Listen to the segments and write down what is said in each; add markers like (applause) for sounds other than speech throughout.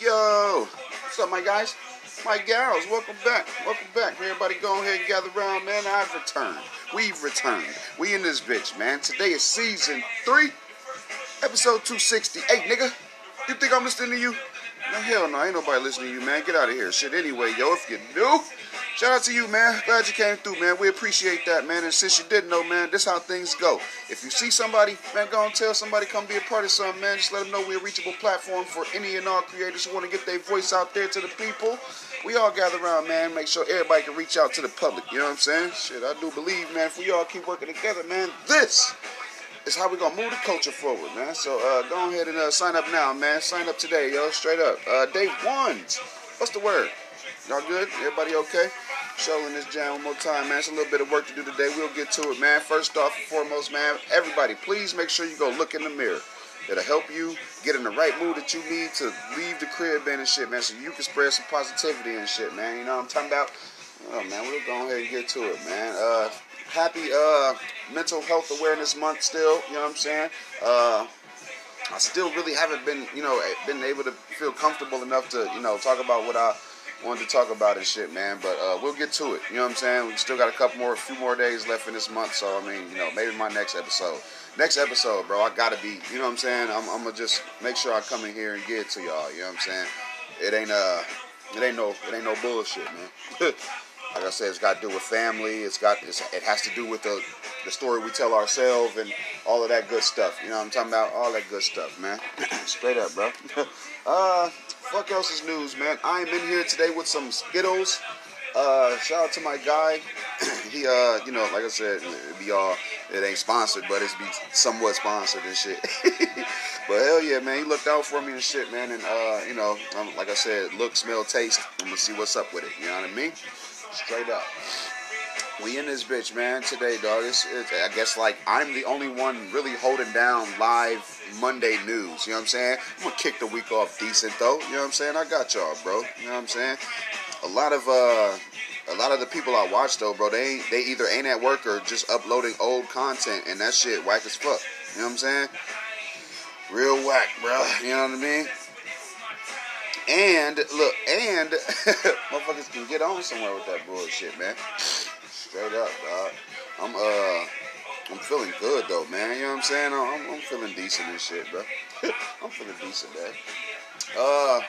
Yo, what's up, my guys? My gals, welcome back. Welcome back. Everybody go ahead and gather around, man. I've returned. We've returned. We in this bitch, man. Today is season three, episode 268, nigga, you think I'm listening to you? No, hell no, ain't nobody listening to you, man. Get out of here. Shit, anyway, yo, if you do, shout out to you, man. Glad you came through, man. We appreciate that, man. And since you didn't know, man, this how things go. If you see somebody, man, go and tell somebody come be a part of something, man. Just let them know we're a reachable platform for any and all creators who want to get their voice out there to the people. We all gather around, man. Make sure everybody can reach out to the public. You know what I'm saying? Shit, I do believe, man, if we all keep working together, man, this is how we gonna move the culture forward, man. So uh, go ahead and uh, sign up now, man. Sign up today, yo. Straight up. Uh, day one. What's the word? Y'all good? Everybody okay? Showing this jam one more time, man. It's a little bit of work to do today. We'll get to it, man. First off and foremost, man, everybody, please make sure you go look in the mirror. It'll help you get in the right mood that you need to leave the crib and shit, man, so you can spread some positivity and shit, man. You know what I'm talking about? Oh, man, we'll go ahead and get to it, man. Uh, happy uh, Mental Health Awareness Month still, you know what I'm saying? Uh, I still really haven't been, you know, been able to feel comfortable enough to, you know, talk about what I wanted to talk about and shit, man. But uh, we'll get to it. You know what I'm saying? We still got a couple more, a few more days left in this month. So I mean, you know, maybe my next episode. Next episode, bro, I gotta be. You know what I'm saying? I'm, I'm gonna just make sure I come in here and get to y'all. You know what I'm saying? It ain't uh, it ain't no, it ain't no bullshit, man. (laughs) like I said, it's got to do with family. It's got, it's, it has to do with the the story we tell ourselves and all of that good stuff. You know what I'm talking about? All that good stuff, man. (clears throat) Straight up, bro. (laughs) uh, fuck else is news, man. I'm in here today with some Skittles. Uh, shout out to my guy. (clears throat) he, uh, you know, like I said, it be all, it ain't sponsored, but it's be somewhat sponsored and shit. (laughs) but hell yeah, man, he looked out for me and shit, man. And, uh, you know, like I said, look, smell, taste. I'm gonna see what's up with it. You know what I mean? Straight up. We in this bitch, man, today, dog. It's, it's, I guess, like, I'm the only one really holding down live Monday news. You know what I'm saying? I'm gonna kick the week off decent, though. You know what I'm saying? I got y'all, bro. You know what I'm saying? A lot of, uh, a lot of the people I watch, though, bro, they they either ain't at work or just uploading old content, and that shit whack as fuck. You know what I'm saying? Real whack, bro. You know what I mean? And look, and (laughs) motherfuckers can get on somewhere with that bullshit, man. Straight up, dog. I'm uh, I'm feeling good though, man. You know what I'm saying? I'm, I'm feeling decent and shit, bro. (laughs) I'm feeling decent, man. Uh,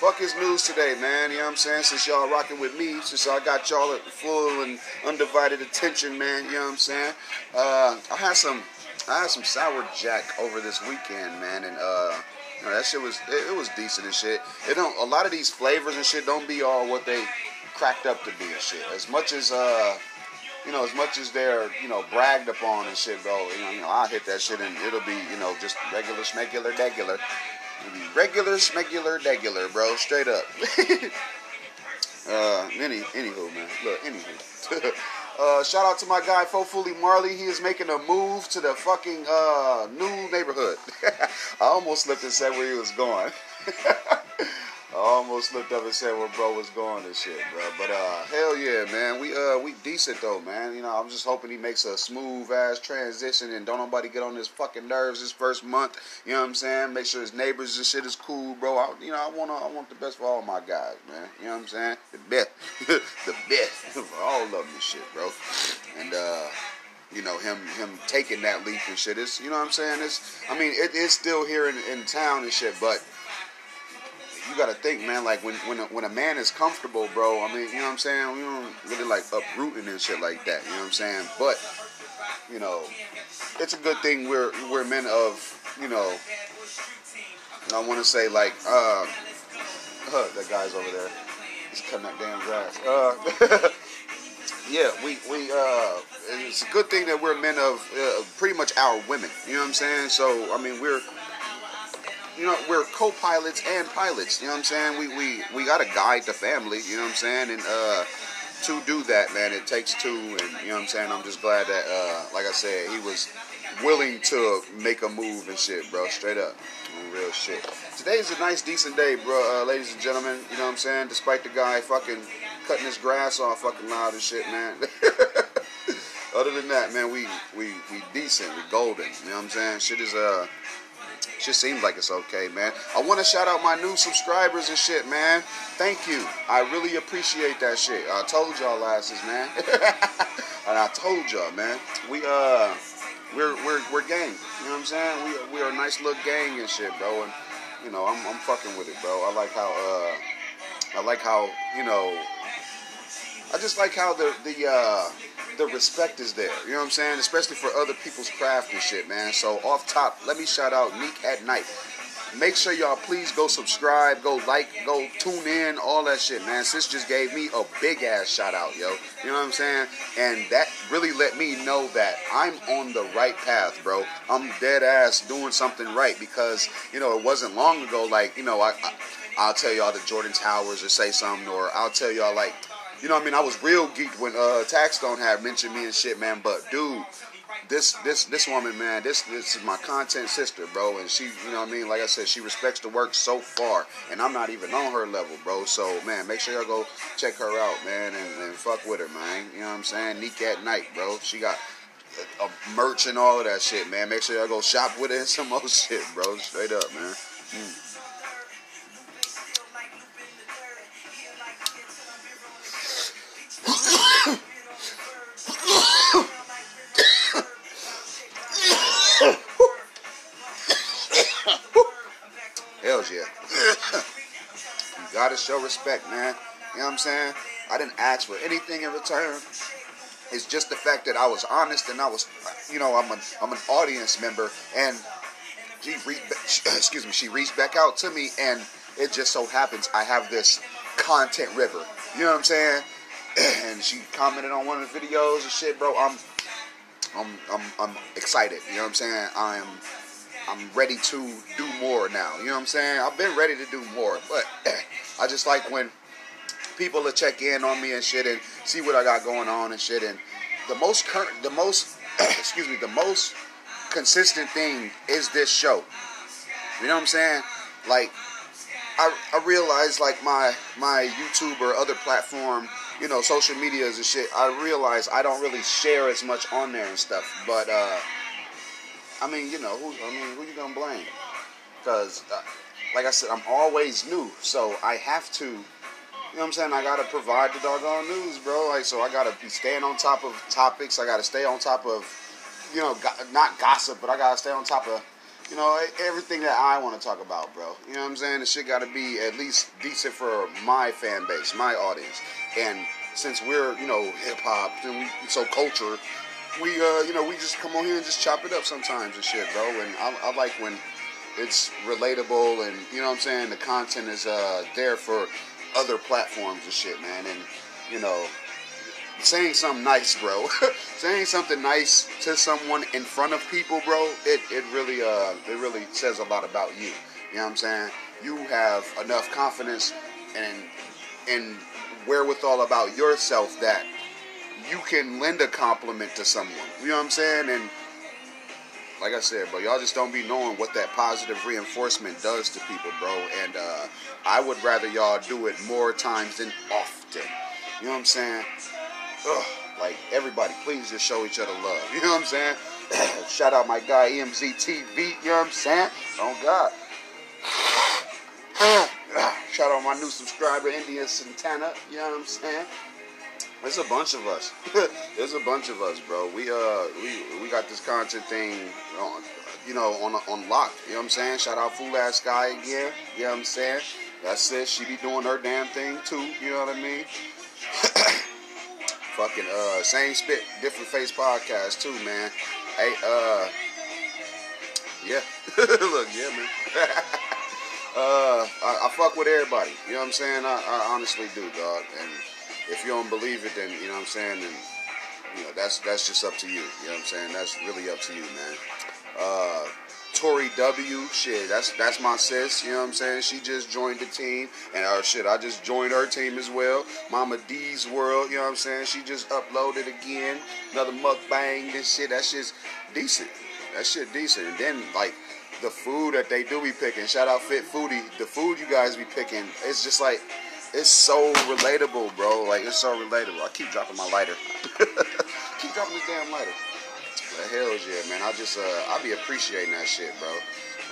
fuck his news today, man. You know what I'm saying? Since y'all rocking with me, since I got y'all at full and undivided attention, man. You know what I'm saying? Uh, I had some, I had some sour jack over this weekend, man, and uh. You know, that shit was it, it, was decent and shit. It don't a lot of these flavors and shit don't be all what they cracked up to be and shit. As much as uh you know, as much as they're, you know, bragged upon and shit, bro, you know, you know, I'll hit that shit and it'll be, you know, just regular, smegular, degular. It'll be regular, smegular, degular, bro, straight up. (laughs) uh, any, anywho, man. Look, anywho. (laughs) Uh, shout out to my guy Fofuli Marley. He is making a move to the fucking uh, new neighborhood. (laughs) I almost slipped and said where he was going. I almost looked up and said where bro was going and shit, bro. But uh, hell yeah, man. We uh we decent though, man. You know, I'm just hoping he makes a smooth ass transition and don't nobody get on his fucking nerves this first month. You know what I'm saying? Make sure his neighbors and shit is cool, bro. I, you know, I want I want the best for all my guys, man. You know what I'm saying? The best, (laughs) the best (laughs) for all of and shit, bro. And uh you know him him taking that leap and shit. It's you know what I'm saying. It's I mean it, it's still here in, in town and shit, but you gotta think, man. Like when when a, when a man is comfortable, bro. I mean, you know what I'm saying. We don't really like uprooting and shit like that. You know what I'm saying? But you know, it's a good thing we're we're men of you know. I want to say like uh, uh, (laughs) that guy's over there. He's cutting that damn grass. Uh, (laughs) yeah, we we uh, it's a good thing that we're men of uh, pretty much our women. You know what I'm saying? So I mean, we're you know, we're co-pilots and pilots. You know what I'm saying? We we we got to guide the family. You know what I'm saying? And uh, to do that, man, it takes two. And you know what I'm saying? I'm just glad that, uh, like I said, he was willing to make a move and shit, bro. Straight up, real shit. Today's a nice, decent day, bro, uh, ladies and gentlemen. You know what I'm saying? Despite the guy fucking cutting his grass off fucking loud and shit, man. (laughs) Other than that, man, we we we decent, we golden. You know what I'm saying? Shit is uh Shit seems like it's okay, man. I want to shout out my new subscribers and shit, man. Thank you. I really appreciate that shit. I told y'all asses, man. (laughs) and I told y'all, man. We uh, we're we're we're gang. You know what I'm saying? We we're a nice little gang and shit, bro. And you know, I'm I'm fucking with it, bro. I like how uh, I like how you know. I just like how the the uh the respect is there. You know what I'm saying? Especially for other people's craft and shit, man. So off top, let me shout out Neek at Night. Make sure y'all please go subscribe, go like, go tune in, all that shit, man. Sis just gave me a big ass shout out, yo. You know what I'm saying? And that really let me know that I'm on the right path, bro. I'm dead ass doing something right because, you know, it wasn't long ago, like, you know, I, I I'll tell y'all the Jordan Towers or say something, or I'll tell y'all like you know what I mean? I was real geeked when uh Taxstone had mentioned me and shit, man. But dude, this this this woman, man, this this is my content sister, bro, and she, you know what I mean? Like I said, she respects the work so far, and I'm not even on her level, bro. So man, make sure y'all go check her out, man, and, and fuck with her, man. You know what I'm saying? Neek at night, bro. She got a, a merch and all of that shit, man. Make sure y'all go shop with her and some (laughs) more shit, bro. Straight up, man. Mm. Hells yeah. (laughs) you gotta show respect, man. You know what I'm saying? I didn't ask for anything in return. It's just the fact that I was honest and I was, you know, I'm an I'm an audience member, and she reached, (clears throat) excuse me, she reached back out to me, and it just so happens I have this content river. You know what I'm saying? (clears throat) And she commented on one of the videos and shit, bro. I'm, I'm, I'm, I'm excited. You know what I'm saying? I'm I'm ready to do more now. You know what I'm saying? I've been ready to do more, but (clears throat) I just like when people to check in on me and shit and see what I got going on and shit. And the most current, the most, (clears throat) excuse me, the most consistent thing is this show. You know what I'm saying? Like, I, I realize like my my YouTube or other platform, you know, social medias and shit. I realize I don't really share as much on there and stuff, but. uh I mean, you know, who, I mean, who you gonna blame? Because, uh, like I said, I'm always new, so I have to. You know what I'm saying? I gotta provide the doggone news, bro. Like, so I gotta be staying on top of topics. I gotta stay on top of, you know, go- not gossip, but I gotta stay on top of, you know, everything that I want to talk about, bro. You know what I'm saying? The shit gotta be at least decent for my fan base, my audience. And since we're, you know, hip hop and we so culture, we uh, you know we just come on here and just chop it up sometimes and shit, bro. And I, I like when it's relatable and you know what I'm saying the content is uh, there for other platforms and shit, man. And you know saying something nice, bro. (laughs) saying something nice to someone in front of people, bro. It it really uh it really says a lot about you. You know what I'm saying? You have enough confidence and and wherewithal about yourself that you can lend a compliment to someone. You know what I'm saying? And like I said, bro, y'all just don't be knowing what that positive reinforcement does to people, bro. And uh, I would rather y'all do it more times than often. You know what I'm saying? Ugh, like everybody, please just show each other love. (laughs) You know what I'm saying? (clears throat) Shout out my guy EMZ TV. You know what I'm saying? Oh God. (sniffs) (sniffs) Shout out my new subscriber, India Santana. You know what I'm saying? There's a bunch of us. (laughs) There's a bunch of us, bro. We uh we we got this content thing on you know on on lock. You know what I'm saying? Shout out Fool Ass guy again. You know what I'm saying? That's it. She be doing her damn thing too. You know what I mean? (coughs) Fucking uh same spit, different face podcast too, man. Hey uh yeah. (laughs) Look, yeah, man. (laughs) uh I, I, fuck with everybody. You know what I'm saying? I, I honestly do, dog. And if you don't believe it, then you know what I'm saying. Then you know that's that's just up to you. You know what I'm saying. That's really up to you, man. Uh, Tori W, shit, that's that's my sis. You know what I'm saying. She just joined the team, and uh, shit, I just joined her team as well. Mama D's World, you know what I'm saying. She just uploaded again another mukbang. This shit, that shit's decent. That shit decent. And then like the food that they do be picking. Shout out Fit Foodie. The food you guys be picking, it's just like it's so relatable, bro. Like it's so relatable. I keep dropping my lighter. (laughs) keep dropping this damn lighter. The hell's yeah, man. I just uh I be appreciating that shit, bro.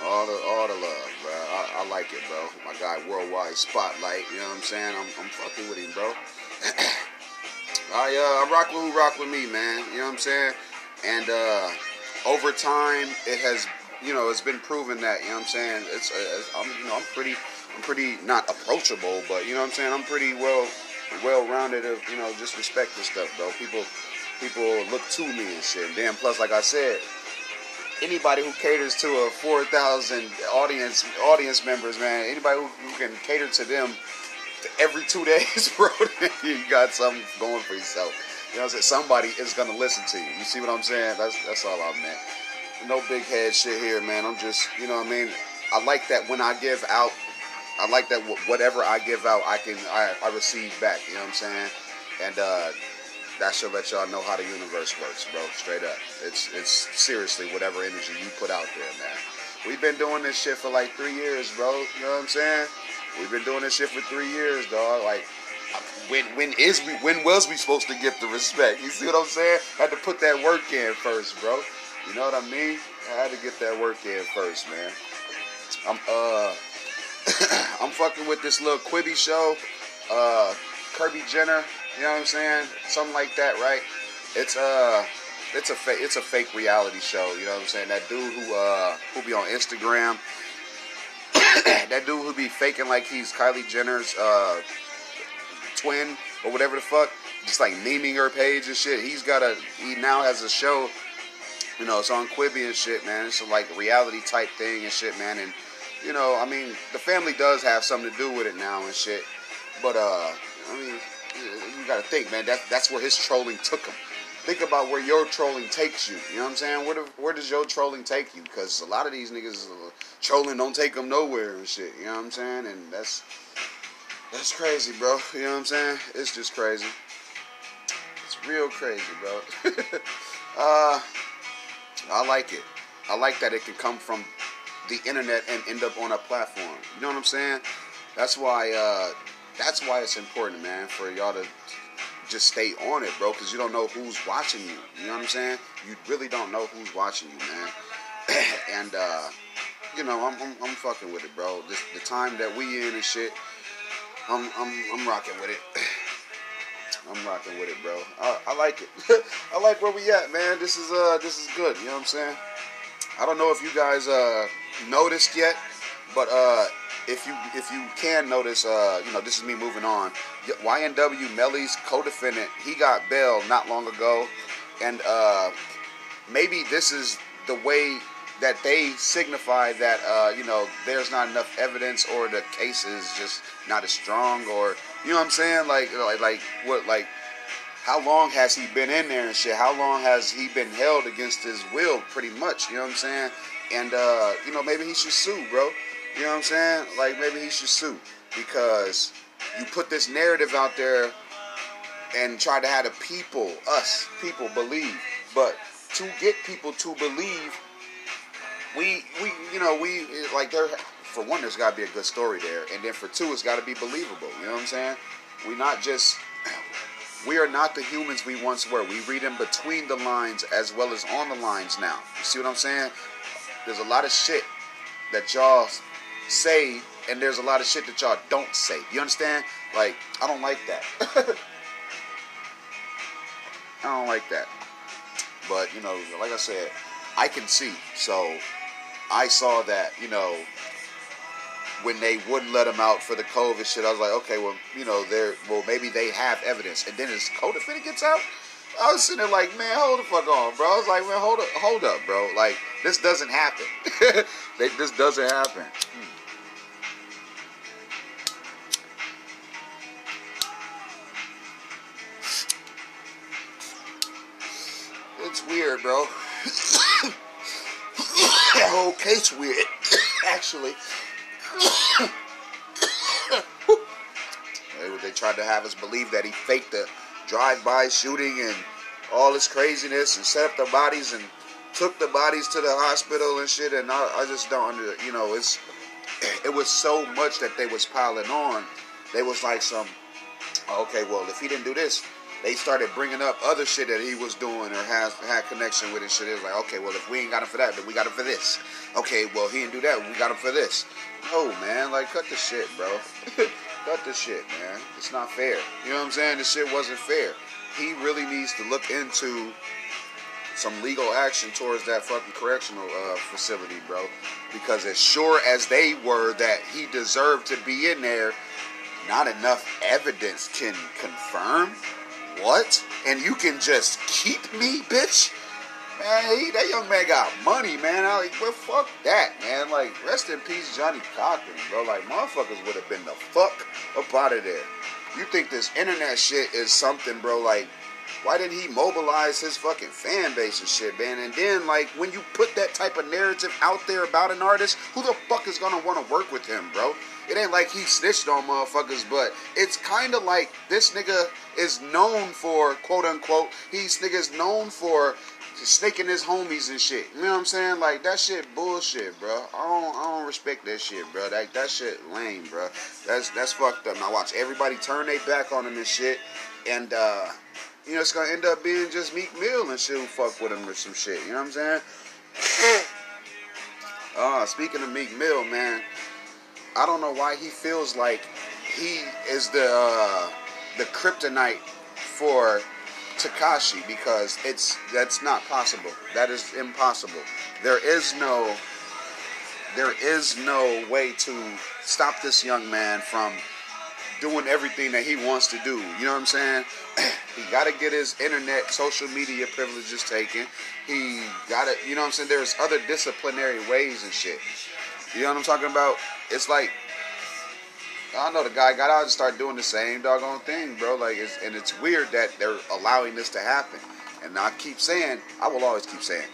All the all the love, bro. I, I like it, bro. My guy, Worldwide Spotlight. You know what I'm saying? I'm, I'm fucking with him, bro. (clears throat) I uh, I rock with who rock with me, man. You know what I'm saying? And uh, over time, it has, you know, it's been proven that you know what I'm saying. It's, uh, it's I'm, you know, I'm pretty, I'm pretty not approachable, but you know what I'm saying. I'm pretty well, well rounded of you know just respect and stuff, though. People, people look to me and shit. And then plus, like I said, anybody who caters to a 4,000 audience audience members, man, anybody who, who can cater to them every two (laughs) days, bro, (laughs) you got something going for yourself. You know what I'm saying? Somebody is gonna listen to you. You see what I'm saying? That's that's all I meant. No big head shit here, man. I'm just, you know what I mean? I like that when I give out, I like that whatever I give out, I can, I, I receive back. You know what I'm saying? And uh, that should let y'all know how the universe works, bro. Straight up. It's it's seriously whatever energy you put out there, man. We've been doing this shit for like three years, bro. You know what I'm saying? We've been doing this shit for three years, dog. Like, when when is we when was we supposed to get the respect? You see what I'm saying? Had to put that work in first, bro. You know what I mean? I had to get that work in first, man. I'm uh (clears throat) I'm fucking with this little Quibi show, uh Kirby Jenner, you know what I'm saying? Something like that, right? It's uh it's a fake it's a fake reality show, you know what I'm saying? That dude who uh who be on Instagram (coughs) that dude who be faking like he's Kylie Jenner's uh, twin or whatever the fuck, just like naming her page and shit. He's got a he now has a show, you know, it's on Quibi and shit, man. It's a, like reality type thing and shit, man. And you know, I mean, the family does have something to do with it now and shit. But uh, I mean, you gotta think, man. That that's where his trolling took him think about where your trolling takes you. You know what I'm saying? Where, do, where does your trolling take you? Because a lot of these niggas uh, trolling don't take them nowhere and shit. You know what I'm saying? And that's that's crazy, bro. You know what I'm saying? It's just crazy. It's real crazy, bro. (laughs) uh, I like it. I like that it can come from the internet and end up on a platform. You know what I'm saying? That's why. Uh, that's why it's important, man, for y'all to just stay on it, bro, because you don't know who's watching you. You know what I'm saying? You really don't know who's watching you, man. (clears throat) and uh, you know, I'm, I'm, I'm fucking with it, bro. This, the time that we in and shit, I'm I'm I'm rocking with it. (clears throat) I'm rocking with it, bro. I, I like it. (laughs) I like where we at, man. This is uh this is good. You know what I'm saying? I don't know if you guys uh noticed yet, but uh if you if you can notice, uh, you know, this is me moving on. YNW Melly's co-defendant, he got bail not long ago, and uh, maybe this is the way that they signify that uh, you know there's not enough evidence or the case is just not as strong or you know what I'm saying? Like like like what like how long has he been in there and shit? How long has he been held against his will pretty much? You know what I'm saying and uh, you know maybe he should sue bro you know what I'm saying? Like maybe he should sue because you put this narrative out there and try to have the people, us people, believe. But to get people to believe, we we you know we like there. For one, there's got to be a good story there, and then for two, it's got to be believable. You know what I'm saying? We're not just we are not the humans we once were. We read in between the lines as well as on the lines now. You see what I'm saying? There's a lot of shit that y'all say, and there's a lot of shit that y'all don't say. You understand? Like, I don't like that. (laughs) I don't like that. But, you know, like I said, I can see. So, I saw that, you know, when they wouldn't let him out for the COVID shit, I was like, okay, well, you know, they're, well, maybe they have evidence. And then his co-defendant gets out. I was sitting there like, man, hold the fuck on, bro. I was like, man, hold up, hold up, bro. Like, this doesn't happen. (laughs) this doesn't happen. Hmm. weird, bro. that (coughs) whole case weird, (coughs) actually. (coughs) they tried to have us believe that he faked the drive-by shooting and all this craziness and set up the bodies and took the bodies to the hospital and shit. And I, I just don't under, you know, it's (clears throat) it was so much that they was piling on. They was like some, okay, well, if he didn't do this, they started bringing up other shit that he was doing or has had connection with and shit. It's like, okay, well, if we ain't got him for that, then we got him for this. Okay, well, he didn't do that. We got him for this. No, man, like, cut the shit, bro. (laughs) cut the shit, man. It's not fair. You know what I'm saying? This shit wasn't fair. He really needs to look into some legal action towards that fucking correctional uh, facility, bro. Because as sure as they were that he deserved to be in there, not enough evidence can confirm what? And you can just keep me, bitch? Man, he, that young man got money, man. I like, well, fuck that, man. Like, rest in peace, Johnnie Cochran, bro. Like, motherfuckers would have been the fuck up out of there. You think this internet shit is something, bro? Like, why didn't he mobilize his fucking fan base and shit, man? And then, like, when you put that type of narrative out there about an artist, who the fuck is gonna want to work with him, bro? It ain't like he snitched on motherfuckers, but it's kind of like this nigga is known for quote unquote. He's niggas known for snaking his homies and shit. You know what I'm saying? Like that shit bullshit, bro. I don't I don't respect that shit, bro. That that shit lame, bro. That's that's fucked up. Now watch everybody turn their back on him and shit, and uh, you know it's gonna end up being just Meek Mill and shit who fuck with him or some shit. You know what I'm saying? (clears throat) uh, speaking of Meek Mill, man. I don't know why he feels like he is the uh, the kryptonite for Tekashi because it's that's not possible. That is impossible. There is no there is no way to stop this young man from doing everything that he wants to do. You know what I'm saying? (clears throat) he got to get his internet, social media privileges taken. He got to, you know what I'm saying? There's other disciplinary ways and shit. You know what I'm talking about? It's like I know the guy got out and started doing the same doggone thing, bro. Like, it's, and it's weird that they're allowing this to happen. And I keep saying, I will always keep saying,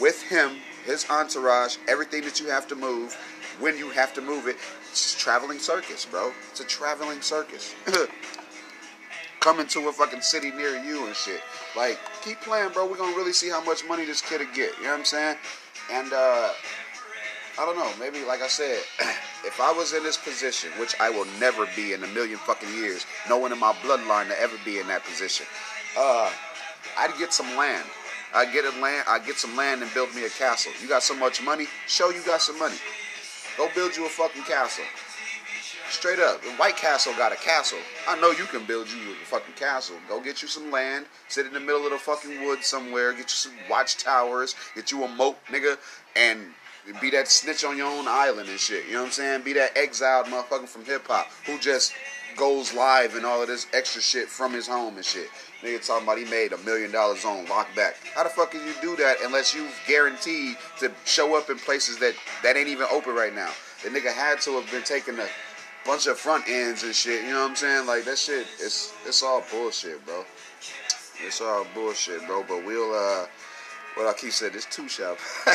with him, his entourage, everything that you have to move, when you have to move it, it's a traveling circus, bro. It's a traveling circus. (laughs) Coming to a fucking city near you and shit. Like, keep playing, bro. We're gonna really see how much money this kid'll get. You know what I'm saying? And uh I don't know. Maybe, like I said, (clears throat) if I was in this position, which I will never be in a million fucking years, no one in my bloodline to ever be in that position, uh, I'd get some land. I'd get a land. I'd get some land and build me a castle. You got so much money? Show you got some money. Go build you a fucking castle. Straight up, the White Castle got a castle. I know you can build you a fucking castle. Go get you some land, sit in the middle of the fucking woods somewhere, get you some watchtowers, get you a moat, nigga, and be that snitch on your own island and shit. You know what I'm saying? Be that exiled motherfucker from hip hop who just goes live and all of this extra shit from his home and shit. Nigga talking about he made a million dollars on lockback. How the fuck can you do that unless you've guaranteed to show up in places that that ain't even open right now? The nigga had to have been taking a bunch of front ends and shit. You know what I'm saying? Like that shit. It's it's all bullshit, bro. It's all bullshit, bro. But we'll uh, what I keep saying, it's two shop. (laughs)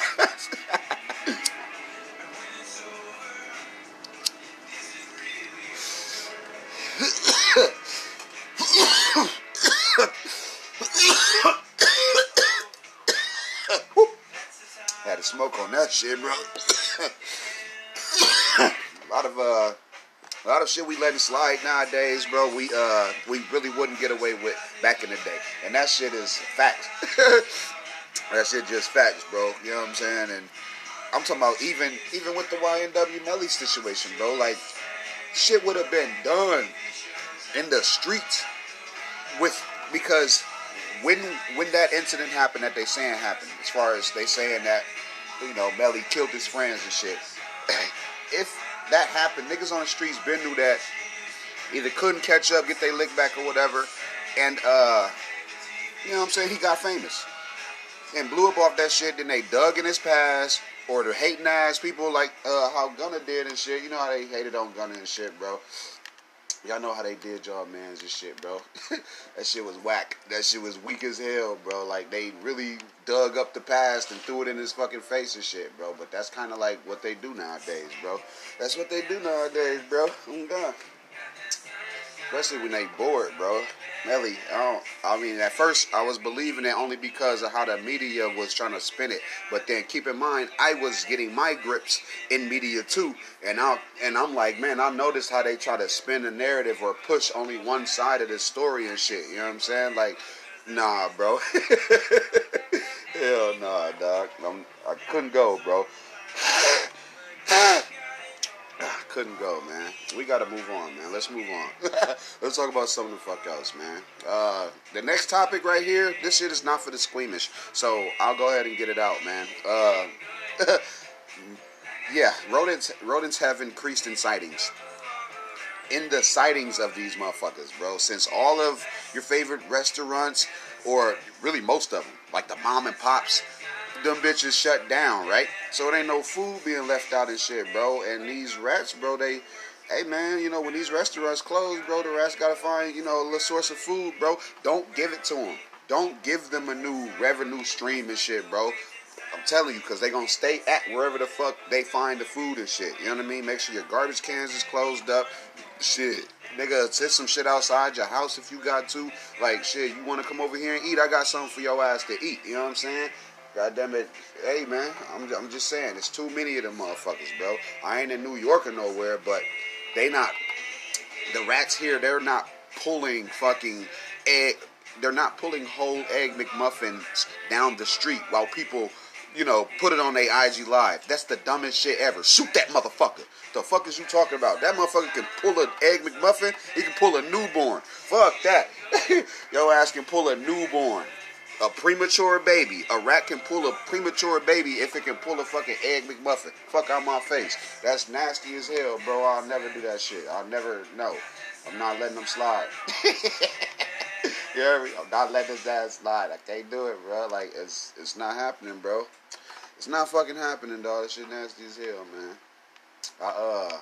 Had to smoke on that shit, bro. a lot of uh, a lot of shit we letting slide nowadays, bro. We uh, we really wouldn't get away with back in the day, and that shit is facts. (laughs) that shit just facts, bro. You know what I'm saying? And I'm talking about even even with the YNW Melly situation, bro. Like shit would have been done in the streets with because when when that incident happened that they saying happened, as far as they saying that you know Melly killed his friends and shit. (clears throat) if that happened, niggas on the streets been knew that either couldn't catch up, get their lick back or whatever, and uh, you know what I'm saying, he got famous and blew up off that shit. Then they dug in his past, or the hating ass people like uh, how Gunna did and shit. You know how they hated on Gunna and shit, bro. Y'all know how they did y'all mans and shit, bro. (laughs) that shit was whack. That shit was weak as hell, bro. Like they really dug up the past and threw it in his fucking face and shit, bro. But that's kind of like what they do nowadays, bro. That's what they do nowadays, bro. Oh God. Especially when they bored, bro. Melly, I don't. I mean, at first I was believing it only because of how the media was trying to spin it. But then keep in mind, I was getting my grips in media too, and I and I'm like, man, I noticed how they try to spin the narrative or push only one side of the story and shit. You know what I'm saying? Like, nah, bro. Hell nah, dog. I'm, I couldn't go, bro. Couldn't go, man. We gotta move on, man. Let's move on. (laughs) Let's talk about something the fuck else, man. Uh, the next topic right here, this shit is not for the squeamish, so I'll go ahead and get it out, man. Uh, (laughs) yeah, rodents rodents have increased in sightings. In the sightings of these motherfuckers, bro. Since all of your favorite restaurants, or really most of them, like the mom and pops, them bitches shut down, right? So it ain't no food being left out and shit, bro. And these rats, bro, they, hey man, you know when these restaurants close, bro, the rats gotta find, you know, a little source of food, bro. Don't give it to them. Don't give them a new revenue stream and shit, bro. I'm telling you, because they to stay at wherever the fuck they find the food and shit. You know what I mean? Make sure your garbage cans is closed up. Shit. Nigga, sit some shit outside your house if you got to. Like, shit, you want to come over here and eat? I got something for your ass to eat. You know what I'm saying? God damn it. Hey, man, I'm, I'm just saying, it's too many of them motherfuckers, bro. I ain't in New York or nowhere, but they not, the rats here, they're not pulling fucking egg, they're not pulling whole egg McMuffins down the street while people, you know, put it on their IG Live. That's the dumbest shit ever. Shoot that motherfucker. The fuck is you talking about? That motherfucker can pull an egg McMuffin. He can pull a newborn. Fuck that. (laughs) Yo ass can pull a newborn a premature baby. A rat can pull a premature baby if it can pull a fucking egg McMuffin. Fuck out my face. That's nasty as hell, bro. I'll never do that shit. I'll never, no. I'm not letting them slide. (laughs) you hear me? I'm not letting this ass slide. I can't do it, bro. Like, it's it's not happening, bro. It's not fucking happening, dog. This shit nasty as hell, man. I, uh,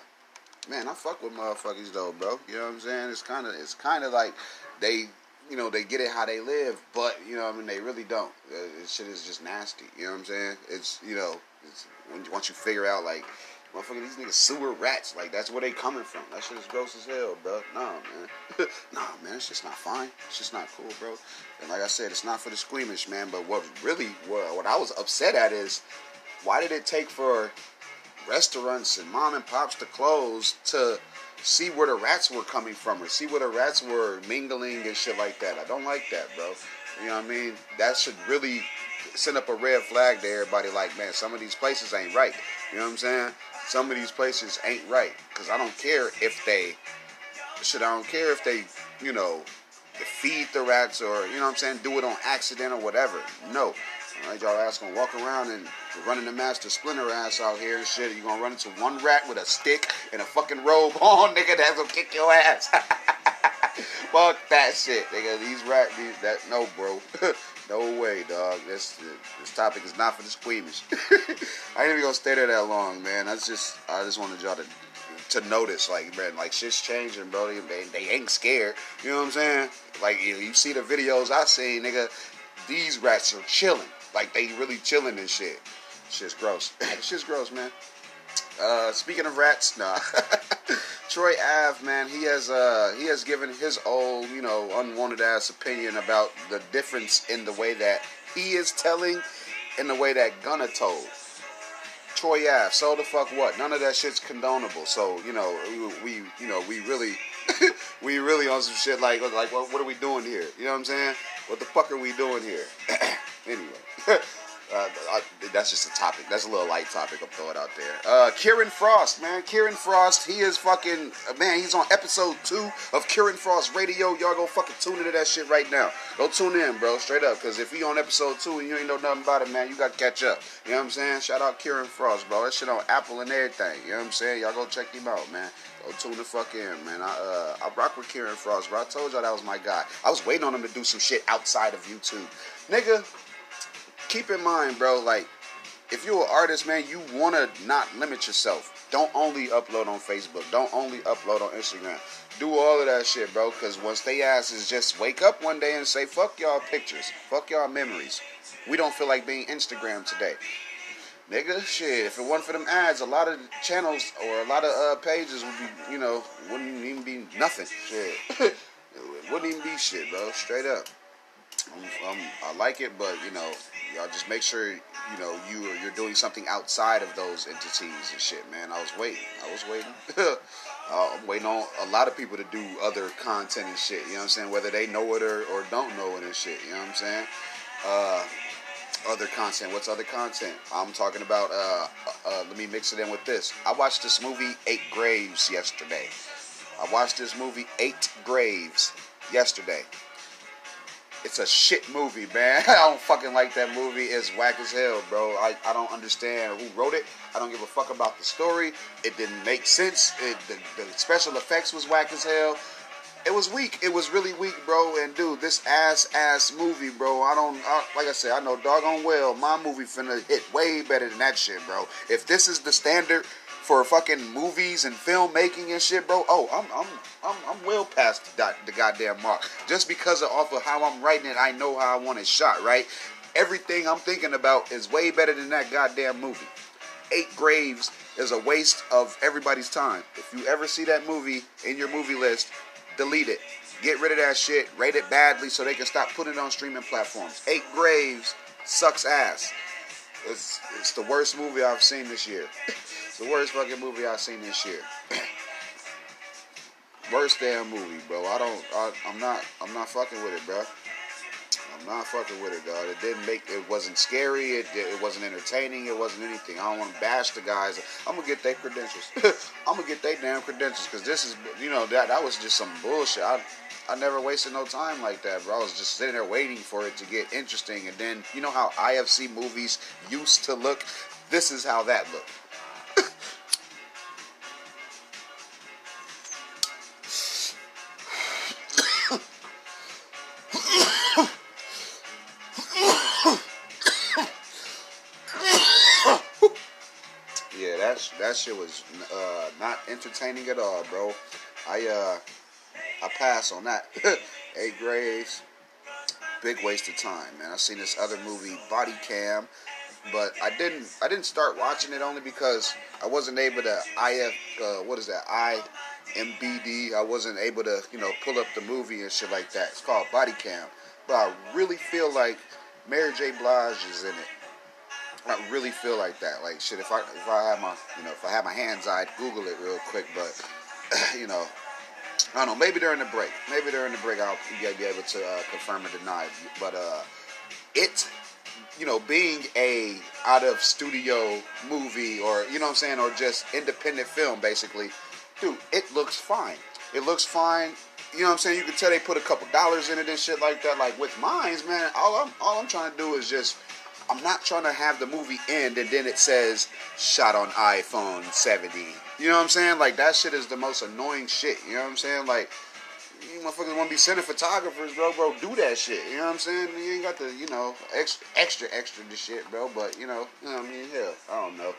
man, I fuck with motherfuckers, though, bro. You know what I'm saying? It's kind of, it's kind of like they you know, they get it how they live, but you know, I mean, they really don't. Uh, this shit is just nasty. You know what I'm saying? It's you know, it's, once you figure out like, motherfucker, these niggas sewer rats. Like that's where they coming from. That shit is gross as hell, bro. Nah, man. (laughs) nah, man. It's just not fine. It's just not cool, bro. And like I said, it's not for the squeamish, man. But what really, what, what I was upset at is, why did it take for restaurants and mom and pops to close to see where the rats were coming from or see where the rats were mingling and shit like that. I don't like that, bro. You know what I mean? That should really send up a red flag to everybody like, man, some of these places ain't right. You know what I'm saying? Some of these places ain't right. Because I don't care if they, shit, I don't care if they, you know, feed the rats or, you know what I'm saying, do it on accident or whatever. No. Right, y'all ass gonna walk around and running the master splinter ass out here and shit. You gonna run into one rat with a stick and a fucking robe (laughs) on, nigga. That's gonna kick your ass. (laughs) Fuck that shit, nigga. These rat, these that no, bro. (laughs) no way, dog. This this topic is not for the squeamish. I ain't even gonna stay there that long, man. I just I just wanted y'all to to notice, like, man, like shit's changing, bro. They, they ain't scared. You know what I'm saying? Like, you, you see the videos I seen, nigga. These rats are chilling. Like they really chilling and shit. Shit's gross. (clears throat) Shit's gross, man. Uh, speaking of rats, nah. (laughs) Troy Ave, man, he has uh he has given his old, you know, unwanted ass opinion about the difference in the way that he is telling and the way that Gunna told. Troy Ave, so the fuck what? None of that shit's condonable. So you know, we, you know we really (laughs) we really on some shit like like what, what are we doing here? You know what I'm saying? What the fuck are we doing here? (clears throat) anyway. (laughs) Uh, I, that's just a topic. That's a little light topic. I'm throwing out there. Uh, Kieran Frost, man. Kieran Frost. He is fucking uh, man. He's on episode two of Kieran Frost Radio. Y'all go fucking tune into that shit right now. Go tune in, bro. Straight up. Cause if he on episode two and you ain't know nothing about it, man, you got to catch up. You know what I'm saying? Shout out Kieran Frost, bro. That shit on Apple and everything. You know what I'm saying? Y'all go check him out, man. Go tune the fuck in, man. I uh, I rock with Kieran Frost, bro. I told y'all that was my guy. I was waiting on him to do some shit outside of YouTube, nigga keep in mind, bro, like if you're an artist, man, you want to not limit yourself. Don't only upload on Facebook. Don't only upload on Instagram. Do all of that shit, bro. Because once they ask is just wake up one day and say, fuck y'all pictures. Fuck y'all memories. We don't feel like being Instagram today. nigga, shit. If it wasn't for them ads, a lot of channels or a lot of uh, pages would be, you know, wouldn't even be nothing. Shit, (laughs) it wouldn't even be shit, bro. Straight up. I like it, but you know, y'all just make sure you know you you're doing something outside of those entities and shit, man. I was waiting. I was waiting. (laughs) uh, I'm waiting on a lot of people to do other content and shit. You know what I'm saying? Whether they know it or, or don't know it and shit. You know what I'm saying? Uh, other content. What's other content? I'm talking about. Uh, uh, let me mix it in with this. I watched this movie Eight Graves yesterday. I watched this movie Eight Graves yesterday. It's a shit movie, man. (laughs) I don't fucking like that movie. It's whack as hell, bro. I, I don't understand who wrote it. I don't give a fuck about the story. It didn't make sense. It, the, the special effects was whack as hell it was weak. It was really weak, bro. And dude, this ass ass movie, bro. I don't I, like I said. I know doggone well my movie finna hit way better than that shit, bro. If this is the standard for fucking movies and filmmaking and shit, bro. Oh, I'm I'm I'm, I'm well past the, the goddamn mark. Just because of off of how I'm writing it, I know how I want it shot. Right. Everything I'm thinking about is way better than that goddamn movie. Eight Graves is a waste of everybody's time. If you ever see that movie in your movie list, delete it. Get rid of that shit. Rate it badly so they can stop putting it on streaming platforms. Eight Graves sucks ass. It's, it's the worst movie I've seen this year. (laughs) it's the worst fucking movie I've seen this year. (clears throat) worst damn movie, bro. I don't. I, I'm not. I'm not fucking with it, bro. I'm not fucking with it, dog. It didn't make. It wasn't scary. It, it wasn't entertaining. It wasn't anything. I don't want to bash the guys. I'm gonna get their credentials. (laughs) I'm gonna get their damn credentials because this is, you know, that that was just some bullshit. I, I never wasted no time like that, bro. I was just sitting there waiting for it to get interesting, and then you know how IFC movies used to look. This is how that looked. That shit was uh, not entertaining at all, bro. I uh, I pass on that. (laughs) Eight Graves, big waste of time, man. I seen this other movie, Body Cam, but I didn't I didn't start watching it only because I wasn't able to IF uh, what is that IMBD. I wasn't able to you know pull up the movie and shit like that. It's called Body Cam, but I really feel like Mary J. Blige is in it. I really feel like that. Like shit, if I if I have my you know if I have my hands, I'd Google it real quick. But (clears throat) you know, I don't know. Maybe during the break, maybe during the break, I'll be able to uh, confirm or deny. But uh, it, you know, being a out of studio movie or you know what I'm saying, or just independent film, basically, dude, it looks fine. It looks fine. You know what I'm saying? You can tell they put a couple dollars in it and shit like that. Like with mines, man, all I'm all I'm trying to do is just I'm not trying to have the movie end and then it says shot on iPhone 70. You know what I'm saying? Like that shit is the most annoying shit. You know what I'm saying? Like you motherfuckers want to be cinematographers, bro. Bro, do that shit. You know what I'm saying? You ain't got the, you know, extra, extra, extra shit, bro. But you know, you know what I mean? Hell, I don't know.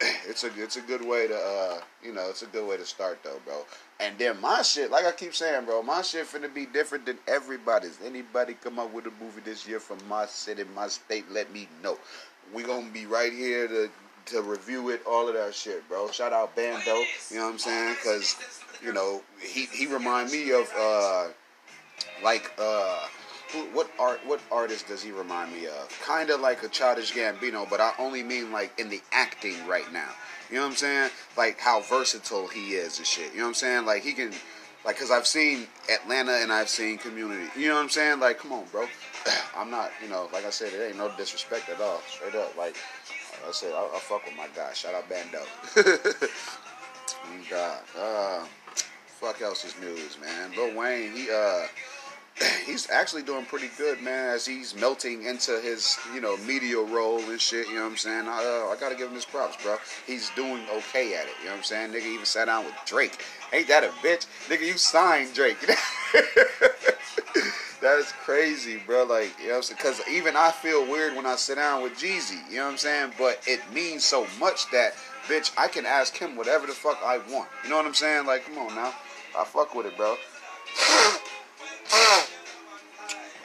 (clears throat) It's a, it's a good way to, uh, you know, it's a good way to start though, bro. And then my shit, like I keep saying, bro, my shit finna be different than everybody's. Anybody come up with a movie this year from my city, my state, let me know. We gonna be right here to to review it, all of that shit, bro. Shout out Bando, you know what I'm saying? Cause, you know, he he remind me of uh like uh what art what artist does he remind me of? Kind of like a Childish Gambino, but I only mean like in the acting right now. You know what I'm saying? Like how versatile he is and shit. You know what I'm saying? Like he can, like, cause I've seen Atlanta and I've seen Community. You know what I'm saying? Like, come on, bro. (clears throat) I'm not, you know, like I said, it ain't no disrespect at all. Straight up, like, I said, I, I fuck with my guy. Shout out Bando. (laughs) God, uh, fuck else news, man. Lil Wayne, he uh (clears throat) he's actually doing pretty good, man, as he's melting into his, you know, media role and shit, you know what I'm saying? I, uh, I gotta give him his props, bro. He's doing okay at it, you know what I'm saying? Nigga even sat down with Drake. Ain't that a bitch? Nigga, you signed Drake. (laughs) that is crazy, bro. Like, you know what I'm saying? Because even I feel weird when I sit down with Jeezy, you know what I'm saying? But it means so much that, bitch, I can ask him whatever the fuck I want. You know what I'm saying? Like, come on now. I fuck with it, bro. (clears throat)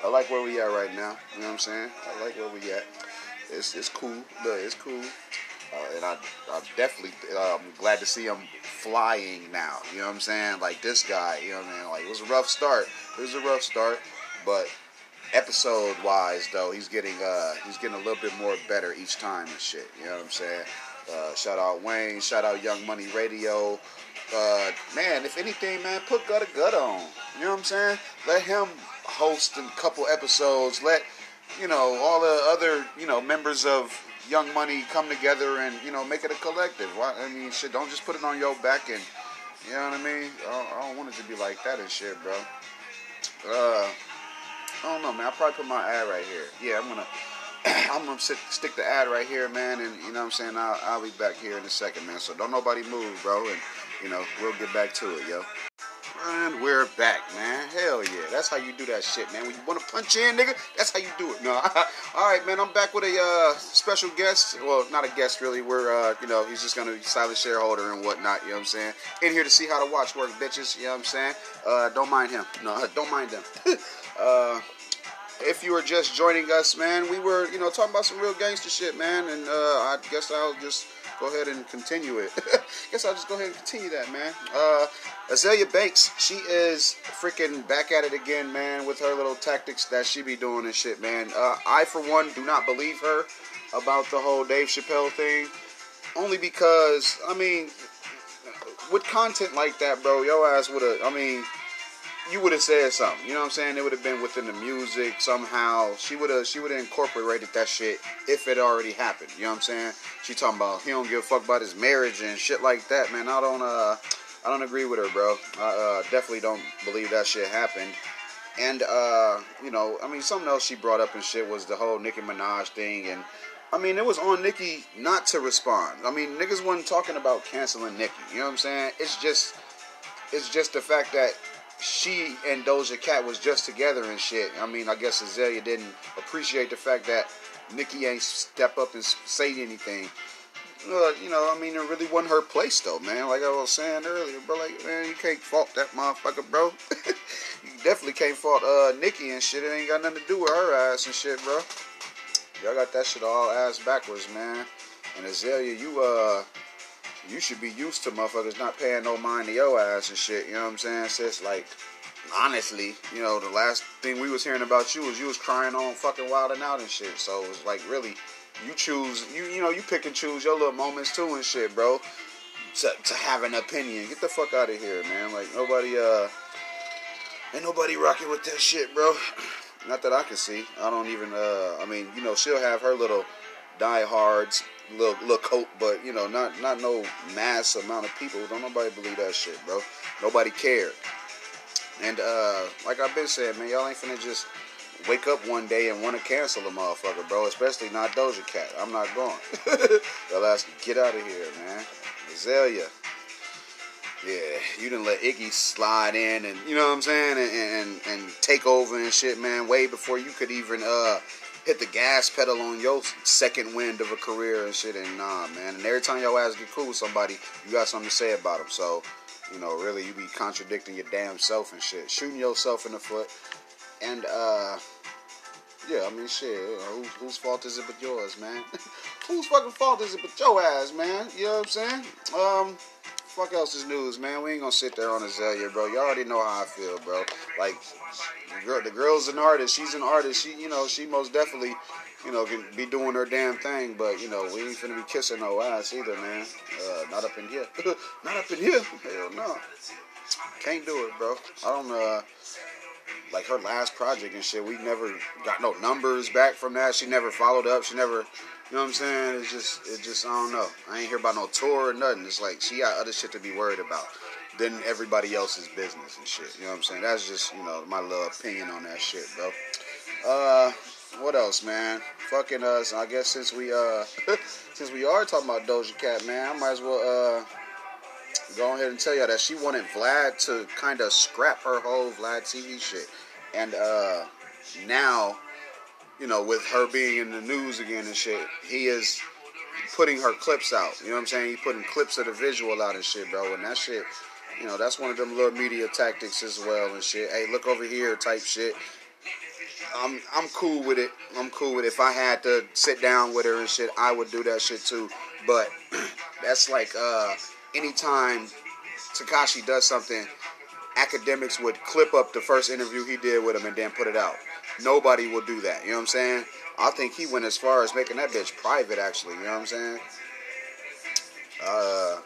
I like where we at right now. You know what I'm saying? I like where we at. It's it's cool. Look, it's cool. Uh, and I, I'm definitely um, glad to see him flying now. You know what I'm saying? Like this guy, you know what I mean? Like it was a rough start. It was a rough start, but episode wise though, he's getting uh he's getting a little bit more better each time and shit. You know what I'm saying? Uh, shout out Wayne, shout out Young Money Radio. Uh, man, if anything, man, put Gudda Gudda on. You know what I'm saying? Let him host a couple episodes. Let you know all the other you know members of Young Money come together and you know make it a collective. Why, I mean, shit, don't just put it on your back and you know what I mean. I don't, I want it to be like that and shit, bro. Uh, I don't know, man. I'll probably put my ad right here. Yeah, I'm gonna. (clears throat) I'm gonna sit, stick the ad right here, man, and you know what I'm saying. I'll, I'll be back here in a second, man. So don't nobody move, bro, and you know we'll get back to it, yo. And we're back, man. Hell yeah, that's how you do that shit, man. When you want to punch in, nigga, that's how you do it. No, (laughs) all right, man. I'm back with a uh, special guest. Well, not a guest really. We're, uh, you know, he's just gonna be silent shareholder and whatnot. You know what I'm saying? In here to see how the watch work, bitches. You know what I'm saying? Uh, don't mind him. No, (laughs) don't mind them. (laughs) uh, if you were just joining us, man, we were, you know, talking about some real gangster shit, man, and uh, I guess I'll just go ahead and continue it. (laughs) guess I'll just go ahead and continue that, man. Uh, Azealia Banks, she is freaking back at it again, man, with her little tactics that she be doing and shit, man. Uh, I, for one, do not believe her about the whole Dave Chappelle thing, only because, I mean, with content like that, bro, your ass would have, I mean, you would have said something. You know what I'm saying? It would have been within the music somehow. She would have she would have incorporated that shit if it already happened. You know what I'm saying? She talking about he don't give a fuck about his marriage and shit like that, man. I don't uh I don't agree with her, bro. I uh, definitely don't believe that shit happened. And uh, you know, I mean, something else she brought up and shit was the whole Nicki Minaj thing, and I mean, it was on Nicki not to respond. I mean, niggas wasn't talking about canceling Nicki. You know what I'm saying? It's just, it's just the fact that she and Doja Cat was just together and shit. I mean, I guess Azealia didn't appreciate the fact that Nicki ain't step up and say anything. Uh, you know, I mean, it really wasn't her place though, man. Like I was saying earlier, bro. Like, man, you can't fault that motherfucker, bro. (laughs) you definitely can't fault uh Nicki and shit. It ain't got nothing to do with her ass and shit, bro. Y'all got that shit all ass backwards, man. And Azealia, you uh you should be used to motherfuckers not paying no mind to your ass and shit. You know what I'm saying? Sis, like, honestly, you know, the last thing we was hearing about you was you was crying on fucking wilding out and shit. So it was like, really, you choose, you you know, you pick and choose your little moments too and shit, bro. To, to have an opinion. Get the fuck out of here, man. Like, nobody, uh, ain't nobody rocking with that shit, bro. (clears throat) Not that I can see. I don't even, uh, I mean, you know, she'll have her little diehards little little coat, but you know, not not no mass amount of people. Don't nobody believe that shit, bro. Nobody cared. And uh, like I've been saying, man, y'all ain't finna just wake up one day and want to cancel a motherfucker, bro. Especially not Doja Cat. I'm not going. (laughs) y'all ask get out of here, man. Azealia. Yeah, you didn't let Iggy slide in and you know what I'm saying and, and and take over and shit, man. Way before you could even uh hit the gas pedal on your second wind of a career and shit. And nah, man. And every time your ass get cool with somebody, you got something to say about them. So, you know, really, you be contradicting your damn self and shit, shooting yourself in the foot. And uh, yeah, I mean, shit. Whose, whose fault is it but yours, man? (laughs) whose fucking fault is it but your ass, man? You know what I'm saying? Um fuck else is news, man? We ain't gonna sit there on Azealia, bro. You already know how I feel, bro. Like, the, girl, the girl's an artist. She's an artist. She, you know, she most definitely, you know, can be doing her damn thing. But you know, we ain't finna be kissing no ass either, man. Uh, not up in here. (laughs) not up in here. Hell no. Can't do it, bro. I don't uh like her last project and shit. We never got no numbers back from that. She never followed up. She never you know what I'm saying? It's just, it just, I don't know. I ain't hear about no tour or nothing. It's like she got other shit to be worried about than everybody else's business and shit. You know what I'm saying? That's just, you know, my little opinion on that shit, bro. Uh, what else, man? Fucking us. I guess since we, uh, (laughs) since we are talking about Doja Cat, man, I might as well, uh, go ahead and tell y'all that she wanted Vlad to kind of scrap her whole Vlad TV shit. And, uh, now you know, with her being in the news again and shit, he is putting her clips out. You know what I'm saying? He putting clips of the visual out and shit, bro. And that shit, you know, that's one of them little media tactics as well and shit. Hey, look over here type shit. I'm I'm cool with it. I'm cool with it. If I had to sit down with her and shit, I would do that shit too. But (clears throat) that's like uh, anytime Tekashi does something, Akademiks would clip up the first interview he did with him and then put it out. Nobody will do that. You know what I'm saying? I think he went as far as making that bitch private. Actually, you know what I'm saying? Uh,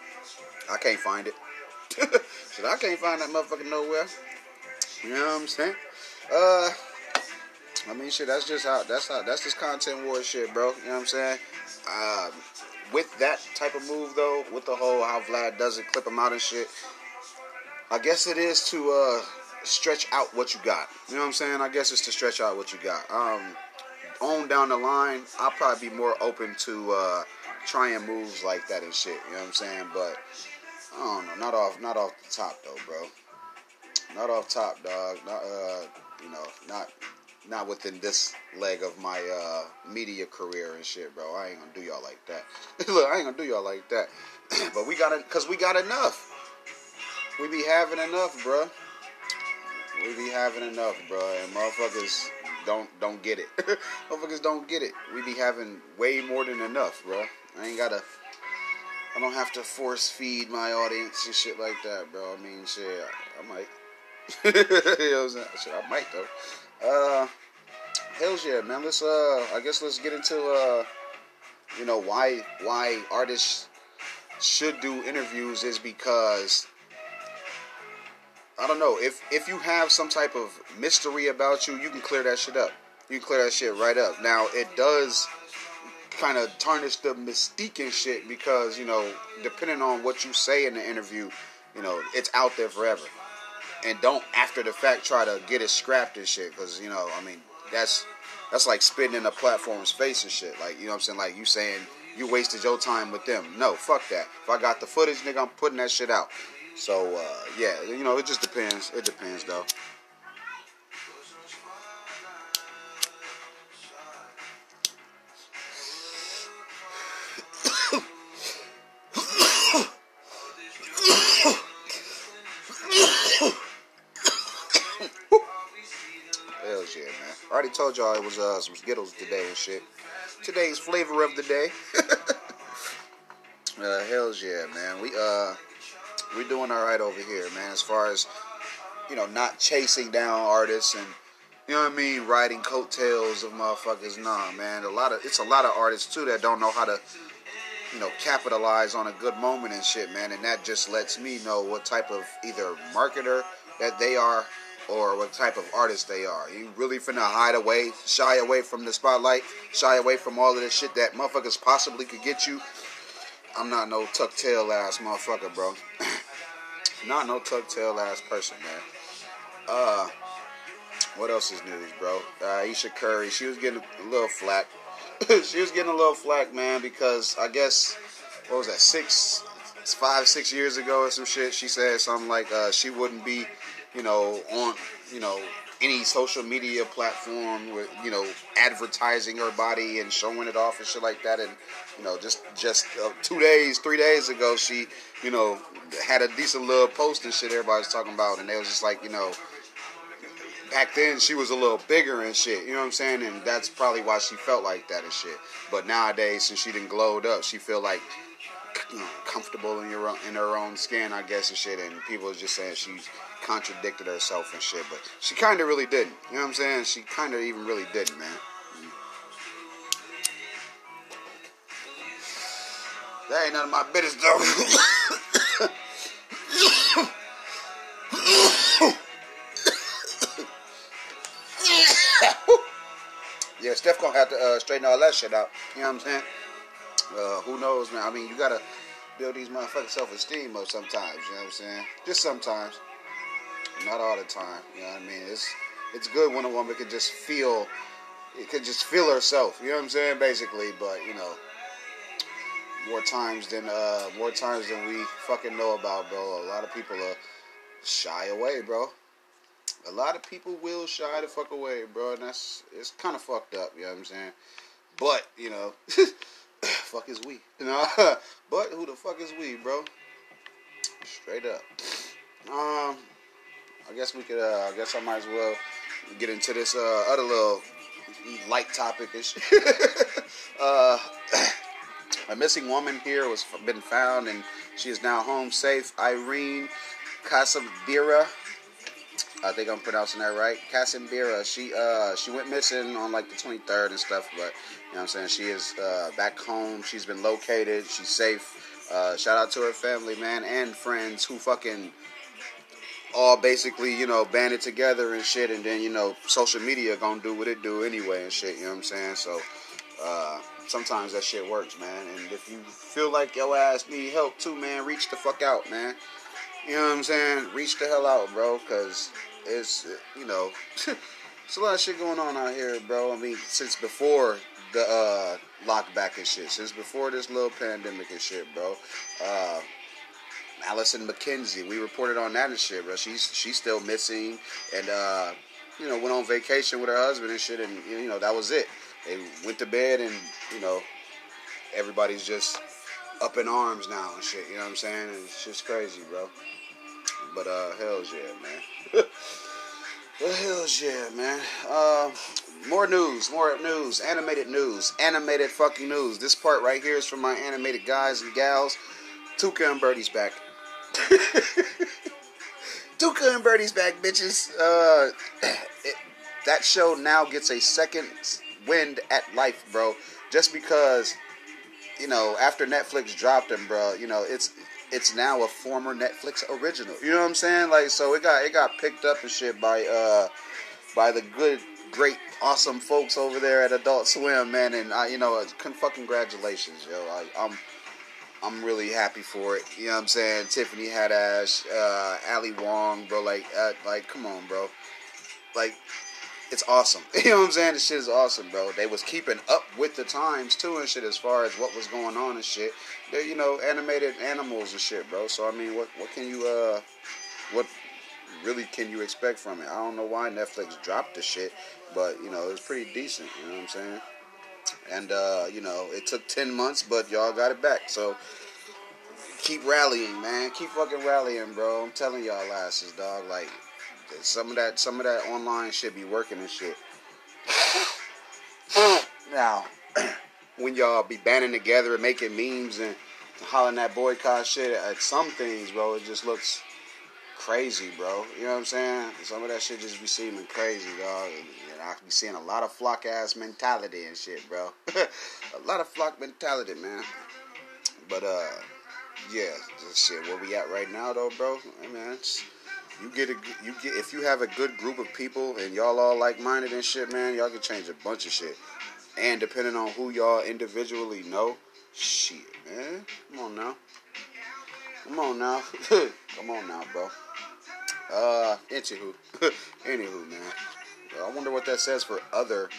I can't find it. (laughs) I can't find that motherfucker nowhere. You know what I'm saying? Uh, I mean, shit. That's just how. That's how. That's just content war shit, bro. You know what I'm saying? Uh, with that type of move though, with the whole how Vlad does it, clip him out and shit. I guess it is to uh, stretch out what you got. You know what I'm saying? I guess it's to stretch out what you got. Um, on down the line, I'll probably be more open to uh, trying moves like that and shit. You know what I'm saying? But I don't know. Not off. Not off the top though, bro. Not off top, dog. Not uh, you know, not not within this leg of my uh, media career and shit, bro. I ain't gonna do y'all like that. (laughs) Look, I ain't gonna do y'all like that. (clears throat) but we got it, cause we got enough. We be having enough, bro. We be having enough, bro, and motherfuckers don't don't get it. (laughs) motherfuckers don't get it. We be having way more than enough, bro. I ain't gotta. I don't have to force feed my audience and shit like that, bro. I mean, shit, I, I might. (laughs) you know what I'm saying? Shit, I might though. Uh, hell's yeah, man. Let's uh, I guess let's get into uh, you know why why artists should do interviews is because I don't know if if you have some type of mystery about you, you can clear that shit up. You can clear that shit right up. Now it does kind of tarnish the mystique and shit because you know depending on what you say in the interview, you know it's out there forever and don't after the fact try to get it scrapped and shit. Because you know, I mean, that's that's like spitting in a platform's face and shit. Like you know what I'm saying? Like you saying you wasted your time with them. No, fuck that. If I got the footage, nigga, I'm putting that shit out. So uh, yeah, you know, it just depends. It depends though. Hells yeah, man. I already told y'all it was uh, some Skittles today and shit. Today's flavor of the day. (laughs) uh, hell's yeah, man. We uh, we doing all right over here, man. As far as you know, not chasing down artists and you know what I mean, riding coattails of motherfuckers. Nah, man. A lot of it's a lot of artists too that don't know how to you know, capitalize on a good moment and shit, man. And that just lets me know what type of either marketer that they are or what type of artist they are. You really finna hide away, shy away from the spotlight, shy away from all of this shit that motherfuckers possibly could get you. I'm not no tuck tail ass motherfucker, bro. (clears throat) not no tuck tail ass person, man. Uh, what else is news, bro? Uh, Ayesha Curry, she was getting a little flack. (clears throat) she was getting a little flack, man, because I guess what was that six, five, six years ago or some shit. She said something like uh, she wouldn't be you know, on, you know, any social media platform with, you know, advertising her body and showing it off and shit like that. And, you know, just, just uh, two days, three days ago, she, you know, had a decent little post and shit everybody was talking about. And they was just like, you know, back then she was a little bigger and shit, you know what I'm saying? And that's probably why she felt like that and shit. But nowadays, since she didn't glowed up, she feel like comfortable in your own, in her own skin, I guess, and shit. And people just saying she's contradicted herself and shit, but she kind of really didn't. You know what I'm saying? She kind of even really didn't, man. That ain't none of my business, though. (coughs) yeah, Steph gonna have to uh, straighten all that shit out. You know what I'm saying? Uh, who knows, man? I mean, you gotta build these motherfuckers self-esteem up sometimes. You know what I'm saying? Just sometimes, not all the time. You know what I mean? It's it's good when a woman can just feel, it can just feel herself. You know what I'm saying? Basically, but you know, more times than uh, more times than we fucking know about, bro. A lot of people are shy away, bro. A lot of people will shy the fuck away, bro, and that's it's kind of fucked up. You know what I'm saying? But you know. (laughs) fuck is we? (laughs) Know, but who the fuck is we, bro? Straight up. Um, I guess we could. Uh, I guess I might as well get into this uh, other little light topic and (laughs) uh, (clears throat) A missing woman here was been found, and she is now home safe. Irene Casabira. I think I'm pronouncing that right. Casabira. She uh she went missing on like the 23rd and stuff, but you know what I'm saying she is uh, back home. She's been located. She's safe. Uh, shout out to her family, man, and friends who fucking all basically, you know, banded together and shit, and then you know, social media gonna do what it do anyway and shit. You know what I'm saying? So uh, sometimes that shit works, man. And if you feel like your ass need help too, man, reach the fuck out, man. You know what I'm saying? Reach the hell out, bro, because it's, you know, (laughs) it's a lot of shit going on out here, bro. I mean, since before the uh, lockback and shit, since before this little pandemic and shit, bro. Uh, Allison McKenzie, we reported on that and shit, bro. She's she's still missing, and uh, you know went on vacation with her husband and shit, and you know that was it. They went to bed, and you know everybody's just up in arms now and shit. You know what I'm saying? And it's just crazy, bro. But uh, hell's yeah, man. (laughs) the hell's yeah, man. Uh, more news, more news, animated news, animated fucking news. This part right here is from my animated guys and gals. Tuca and Bertie's back. (laughs) Tuca and Bertie's back, bitches. Uh, (clears throat) it, that show now gets a second wind at life, bro. Just because, you know, after Netflix dropped him, bro, you know, it's it's now a former Netflix original. You know what I'm saying? Like, so it got it got picked up and shit by uh by the good, great, awesome folks over there at Adult Swim, man. And I, you know, fucking congratulations, yo. I, I'm I'm really happy for it. You know what I'm saying? Tiffany Haddish, uh, Ali Wong, bro. Like, uh, like, come on, bro. Like, it's awesome. (laughs) You know what I'm saying? This shit is awesome, bro. They was keeping up with the times too and shit as far as what was going on and shit. They're, you know, animated animals and shit, bro. So I mean, what what can you uh, what really can you expect from it? I don't know why Netflix dropped the shit, but you know, it was pretty decent. You know what I'm saying? And uh, you know, it took ten months, but y'all got it back. So keep rallying, man. Keep fucking rallying, bro. I'm telling y'all asses, dog. Like some of that, some of that online should be working and shit. now, (clears throat) when y'all be banding together and making memes and hollering that boycott shit at some things, bro, it just looks crazy, bro. You know what I'm saying? Some of that shit just be seeming crazy, dog. And I be seeing a lot of flock ass mentality and shit, bro. (laughs) a lot of flock mentality, man. But uh, yeah, shit. Where we at right now, though, bro? Hey, man, you get a you get if you have a good group of people and y'all all like minded and shit, man. Y'all can change a bunch of shit. And depending on who y'all individually know, shit, man. Come on now. Come on now. (laughs) Come on now, bro. Uh, anywho, (laughs) anywho, man. I wonder what that says for other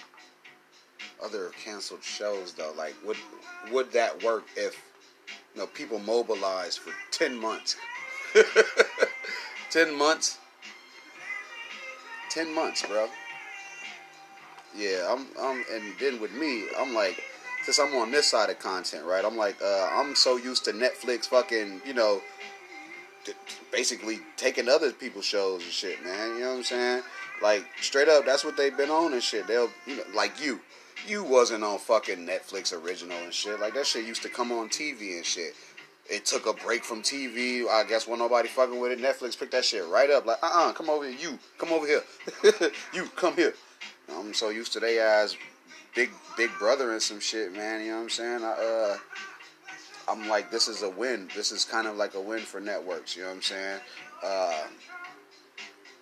other canceled shows though. Like, would would that work if you know people mobilize for ten months? (laughs) ten months. Ten months, bro. Yeah, I'm. I'm, and then with me, I'm like, since I'm on this side of content, right? I'm like, uh, I'm so used to Netflix, fucking, you know, basically taking other people's shows and shit, man. You know what I'm saying? Like straight up, that's what they've been on and shit. They'll, you know, like you, you wasn't on fucking Netflix original and shit. Like that shit used to come on TV and shit. It took a break from TV. I guess when nobody fucking with it, Netflix picked that shit right up. Like, uh, uh-uh, uh come over here. You, come over here. (laughs) you, come here. I'm so used to they ass big, big brother and some shit, man. You know what I'm saying? I, uh, I'm like, this is a win. This is kind of like a win for networks. You know what I'm saying? Uh,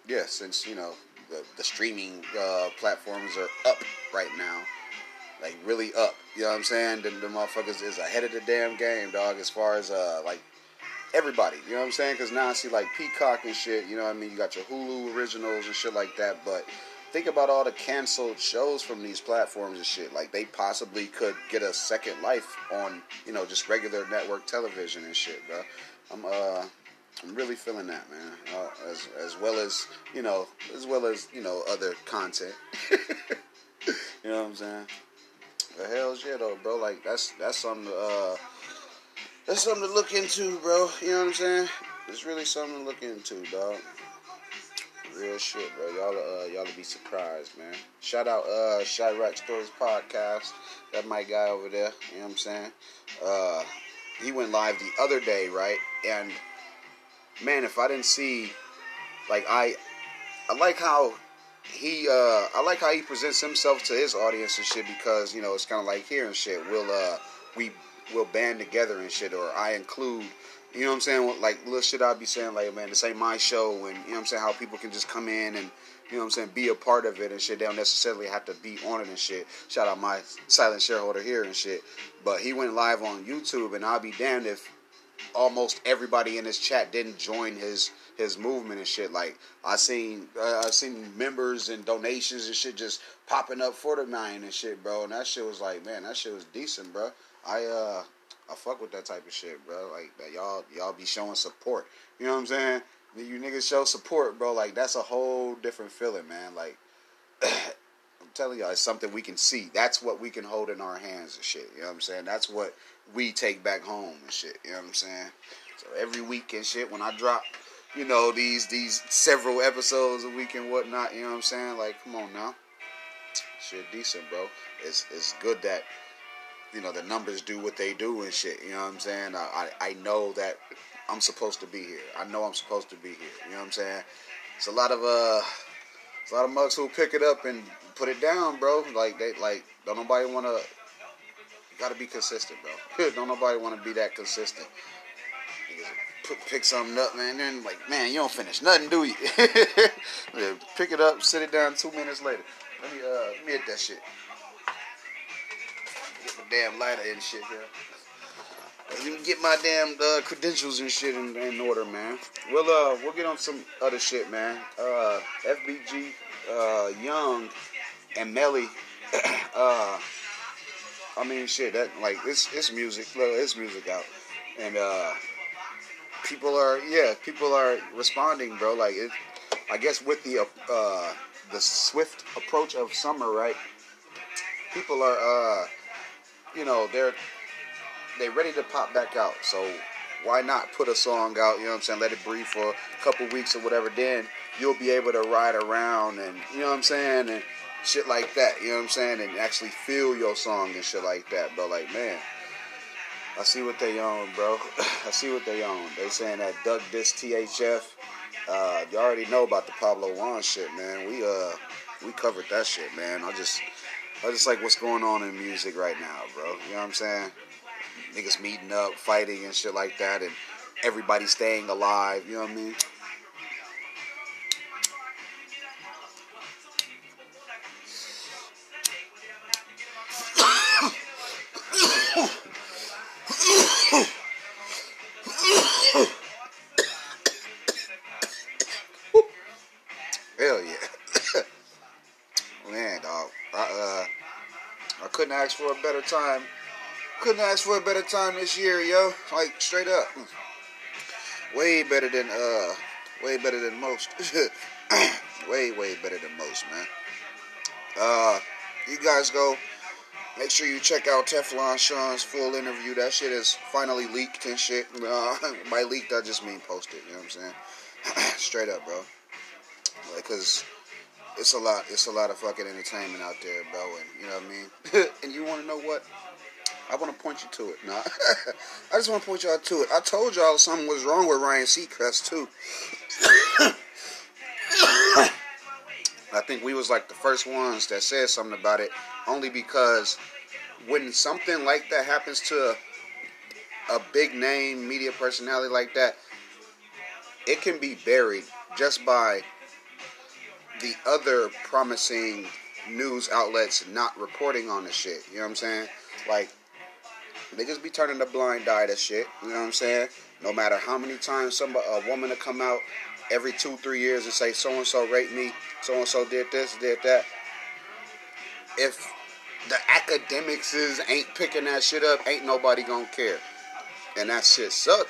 yeah, since you know the, the streaming uh, platforms are up right now. Like really up. You know what I'm saying? The, the motherfuckers is ahead of the damn game, dog. As far as uh like everybody, you know what I'm saying? Because now I see like Peacock and shit. You know what I mean? You got your Hulu originals and shit like that. But think about all the canceled shows from these platforms and shit. Like they possibly could get a second life on you know just regular network television and shit, bro. I'm uh I'm really feeling that, man. Uh, as as well as you know, as well as you know, other content. (laughs) you know what I'm saying? Hell's yeah, though, bro. Like that's that's something. To, uh, that's something to look into, bro. You know what I'm saying? It's really something to look into, dog. Real shit, bro. Y'all, uh, y'all will be surprised, man. Shout out, uh, Chiraq Stories podcast. That my guy over there. You know what I'm saying? Uh, he went live the other day, right? And man, if I didn't see, like, I, I like how he, uh, I like how he presents himself to his audience and shit because you know it's kind of like here and shit. We'll, uh, we will band together and shit, or I include you know what I'm saying? Like little shit I'd be saying like, man, this ain't my show, and you know what I'm saying? How people can just come in and you know what I'm saying, be a part of it and shit. They don't necessarily have to be on it and shit. Shout out my silent shareholder here and shit. But he went live on YouTube, and I'll be damned if almost everybody in his chat didn't join his his movement and shit. Like I seen uh, I seen members and donations and shit just popping up for the nine and shit, bro. And that shit was like, man, that shit was decent, bro. I uh I fuck with that type of shit, bro. Like that y'all y'all be showing support. You know what I'm saying? You niggas show support, bro. Like that's a whole different feeling, man. Like (clears throat) I'm telling y'all, it's something we can see. That's what we can hold in our hands and shit. You know what I'm saying? That's what we take back home and shit. You know what I'm saying? So every week and shit, when I drop, you know, these these several episodes a week and whatnot, you know what I'm saying? Like, come on now. Shit decent, bro. It's it's good that you know the numbers do what they do and shit. You know what I'm saying? I I, I know that I'm supposed to be here. I know I'm supposed to be here. You know what I'm saying? It's a lot of uh, it's a lot of mugs who pick it up and put it down, bro. Like they like don't nobody want to. Got to be consistent, bro. (laughs) don't nobody want to be that consistent. Put, pick something up, man. Then like, man, you don't finish nothing, do you? (laughs) pick it up, sit it down. Two minutes later, let me uh, let me hit that shit damn lighter and shit here. Let me get my damn uh, credentials and shit in, in, order, man. We'll uh we'll get on some other shit, man. Uh, FBG, uh, Young, and Melly. (clears throat) uh, I mean, shit. That like it's it's music. Look, it's music out, and uh, people are yeah, people are responding, bro. Like it. I guess with the uh, the swift approach of summer, right? People are uh you know, they're they ready to pop back out. So why not put a song out, you know what I'm saying, let it breathe for a couple weeks or whatever, then you'll be able to ride around and you know what I'm saying and shit like that, you know what I'm saying, and actually feel your song and shit like that. But like man, I see what they own, bro. (laughs) I see what they own. They saying that Duck This THF. Uh, you already know about the Pablo Juan shit, man. We uh we covered that shit, man. I just I just like what's going on in music right now, bro. You know what I'm saying? Niggas meeting up, fighting and shit like that, and everybody staying alive. You know what I mean? For a better time. Couldn't ask for a better time this year, yo. Like straight up, way better than uh, way better than most. (coughs) way way better than most, man. Uh, you guys go. Make sure you check out Teflon Sean's full interview. That shit is finally leaked and shit. Uh, (laughs) by leaked, I just mean posted. You know what I'm saying? (coughs) Straight up, bro. Like, Because it's a lot. It's a lot of fucking entertainment out there, bro. And you know what I mean. (laughs) and you want to know what? I want to point you to it. Nah, (laughs) I just want to point y'all to it. I told y'all something was wrong with Ryan Seacrest too. (coughs) I think we was like the first ones that said something about it, only because when something like that happens to a, a big name media personality like that, it can be buried just by the other promising news outlets not reporting on the shit. You know what I'm saying? Like, they just be turning a blind eye to shit. You know what I'm saying? No matter how many times somebody, a woman to come out every two, three years and say, so and so raped me, so and so did this, did that. If the academics is ain't picking that shit up, ain't nobody gonna care. And that shit suck.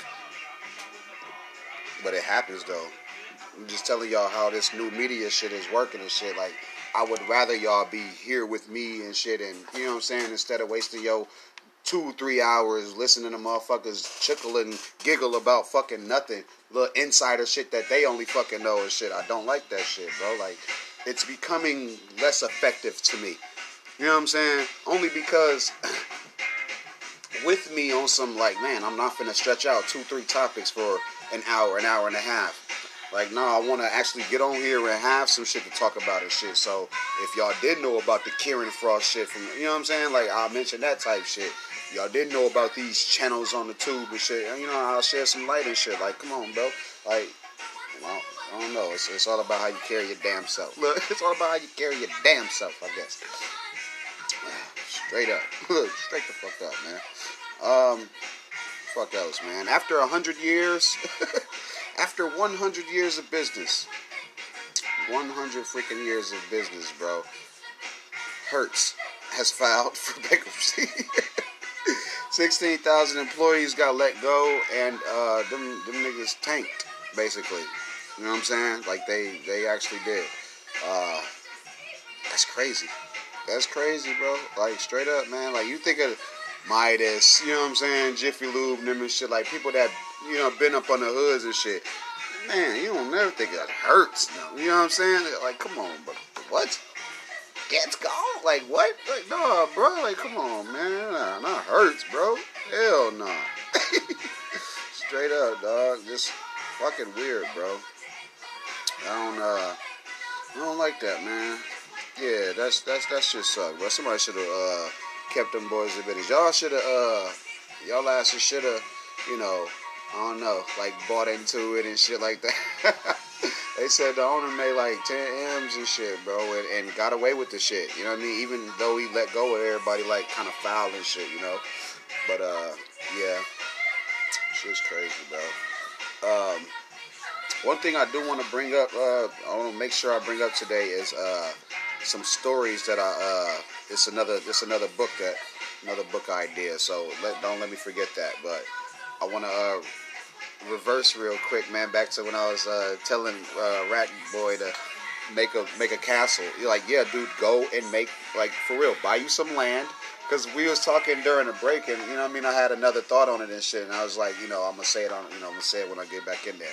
But it happens though. I'm just telling y'all how this new media shit is working and shit. Like, I would rather y'all be here with me and shit, and you know what I'm saying, instead of wasting your two, three hours listening to motherfuckers chuckle and giggle about fucking nothing, little insider shit that they only fucking know and shit. I don't like that shit, bro. Like, it's becoming less effective to me. You know what I'm saying? Only because (laughs) with me on some like, man, I'm not gonna stretch out two, three topics for an hour, an hour and a half. Like, no, I want to actually get on here and have some shit to talk about and shit. So, if y'all did know about the Kieran Frost shit from, you know what I'm saying? Like, I'll mention that type shit. Y'all didn't know about these channels on the tube and shit. You know, I'll share some light and shit. Like, come on, bro. Like, well, I don't know. It's, it's all about how you carry your damn self. (laughs) Look, it's all about how you carry your damn self, I guess. (sighs) Straight up. (laughs) Look, straight the fuck up, man. Um, fuck else, man. After a hundred years, (laughs) after 100 years of business, 100 freaking years of business, bro. Hertz has filed (laughs) for bankruptcy. (laughs) 16,000 employees got let go, and uh, them them niggas tanked, basically. You know what I'm saying? Like they they actually did. Uh, that's crazy. That's crazy, bro. Like straight up, man. Like you think of Midas, you know what I'm saying? Jiffy Lube, them and shit. Like people that you know been up on the hoods and shit. Man, you don't never think that Hertz. No. You know what I'm saying? Like, come on, but what? Gets gone? Like what? Like no, bro. Like come on, man. Nah, not Hertz, bro. Hell no. Nah. (laughs) Straight up, dog. Just fucking weird, bro. I don't uh, I don't like that, man. Yeah, that's that's that shit suck, bro. Somebody should have uh kept them boys a bit. Y'all should have uh, y'all asses should have, you know, I don't know, like bought into it and shit like that. (laughs) they said the owner made like 10 M's and shit, bro, and, and, got away with the shit. You know what I mean? Even though he let go of everybody, like kind of foul and shit, you know. But uh, yeah, shit's crazy, bro. Um, one thing I do want to bring up, uh, I want to make sure I bring up today is uh, some stories that I. Uh, it's another. It's another book that another book idea. So let, don't let me forget that. But I want to uh, reverse real quick, man. Back to when I was uh, telling uh, Rat Boy to make a make a castle. You're like, yeah, dude, go and make like for real. Buy you some land. Cause we was talking during the break, and you know, I mean, I had another thought on it and shit, and I was like, you know, I'm gonna say it on, you know, I'm gonna say it when I get back in there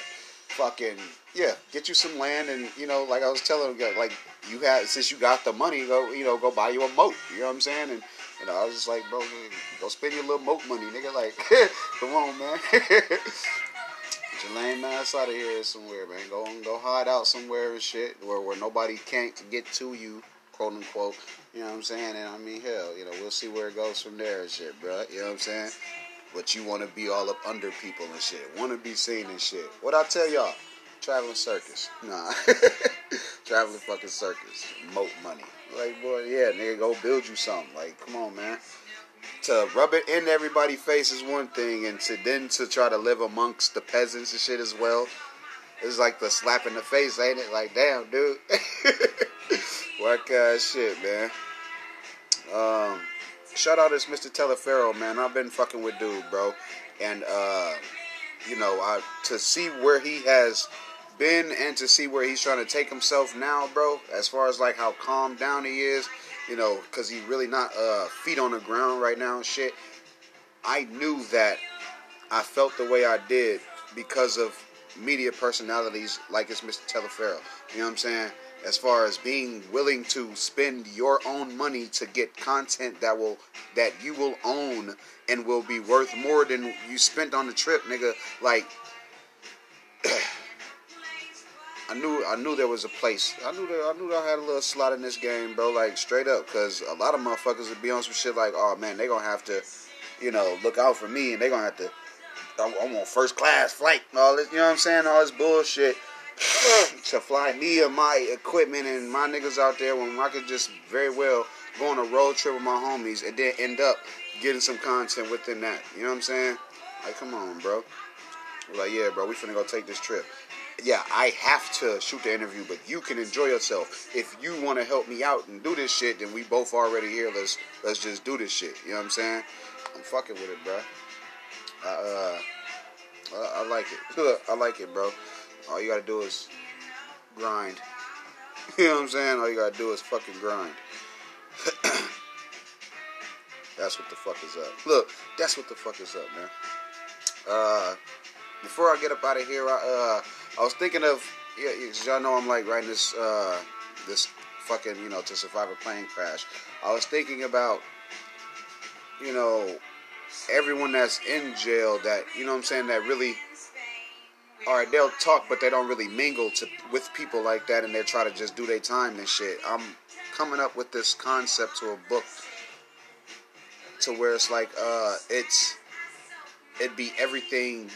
fucking yeah, get you some land and you know, like I was telling him, like you had since you got the money, go you know, go buy you a moat. You know what I'm saying? And know, I was just like, bro, go spend your little moat money, nigga. Like, (laughs) come on, man. (laughs) Get your lame ass out of here somewhere, man. Go go hide out somewhere and shit where where nobody can't get to you, quote unquote. You know what I'm saying? And I mean, hell, you know, we'll see where it goes from there and shit, bro. You know what I'm saying? But you want to be all up under people and shit. Want to be seen and shit. What I tell y'all? Traveling circus. Nah. (laughs) Traveling fucking circus. Moat money. Like, boy, yeah, nigga, go build you something. Like, come on, man. To rub it in everybody's face is one thing, and to then to try to live amongst the peasants and shit as well. It's like the slap in the face, ain't it? Like, damn, dude. what kind of shit, man? Um, shout out to Mr. Teleferro, man. I've been fucking with dude, bro. And uh, you know, I to see where he has been and to see where he's trying to take himself now, bro. As far as like how calm down he is, you know, because he really not uh feet on the ground right now and shit. I knew that I felt the way I did because of media personalities like it's Mr. Teleferro. You know what I'm saying? as far as being willing to spend your own money to get content that will that you will own and will be worth more than you spent on the trip, nigga. Like (clears throat) knew I knew there was a place. I knew that I knew that I had a little slot in this game, bro. Like straight up, because a lot of motherfuckers would be on some shit like, oh man, they gonna have to, you know, look out for me, and they gonna have to. I'm, I want first class flight all this. You know what I'm saying? All this bullshit (laughs) to fly me and my equipment and my niggas out there when I could just very well go on a road trip with my homies and then end up getting some content within that. You know what I'm saying? Like, come on, bro. We're like, yeah, bro, we finna go take this trip. Yeah, I have to shoot the interview, but you can enjoy yourself. If you want to help me out and do this shit, then we both already here. Let's let's just do this shit. You know what I'm saying? I'm fucking with it, bro. I, uh, I, I like it. (laughs) I like it, bro. All you gotta do is grind. (laughs) You know what I'm saying? All you gotta do is fucking grind. (coughs) That's what the fuck is up. Look, that's what the fuck is up, man. Uh, before I get up out of here, I, uh, I was thinking of, yeah, y'all know I'm like writing this, uh, this fucking, you know, to survive a plane crash. I was thinking about, you know, everyone that's in jail that, you know I'm saying, that really, all right, they'll talk, but they don't really mingle to with people like that, and they try to just do their time and shit. I'm coming up with this concept to a book to where it's like, uh, it's, it'd be everything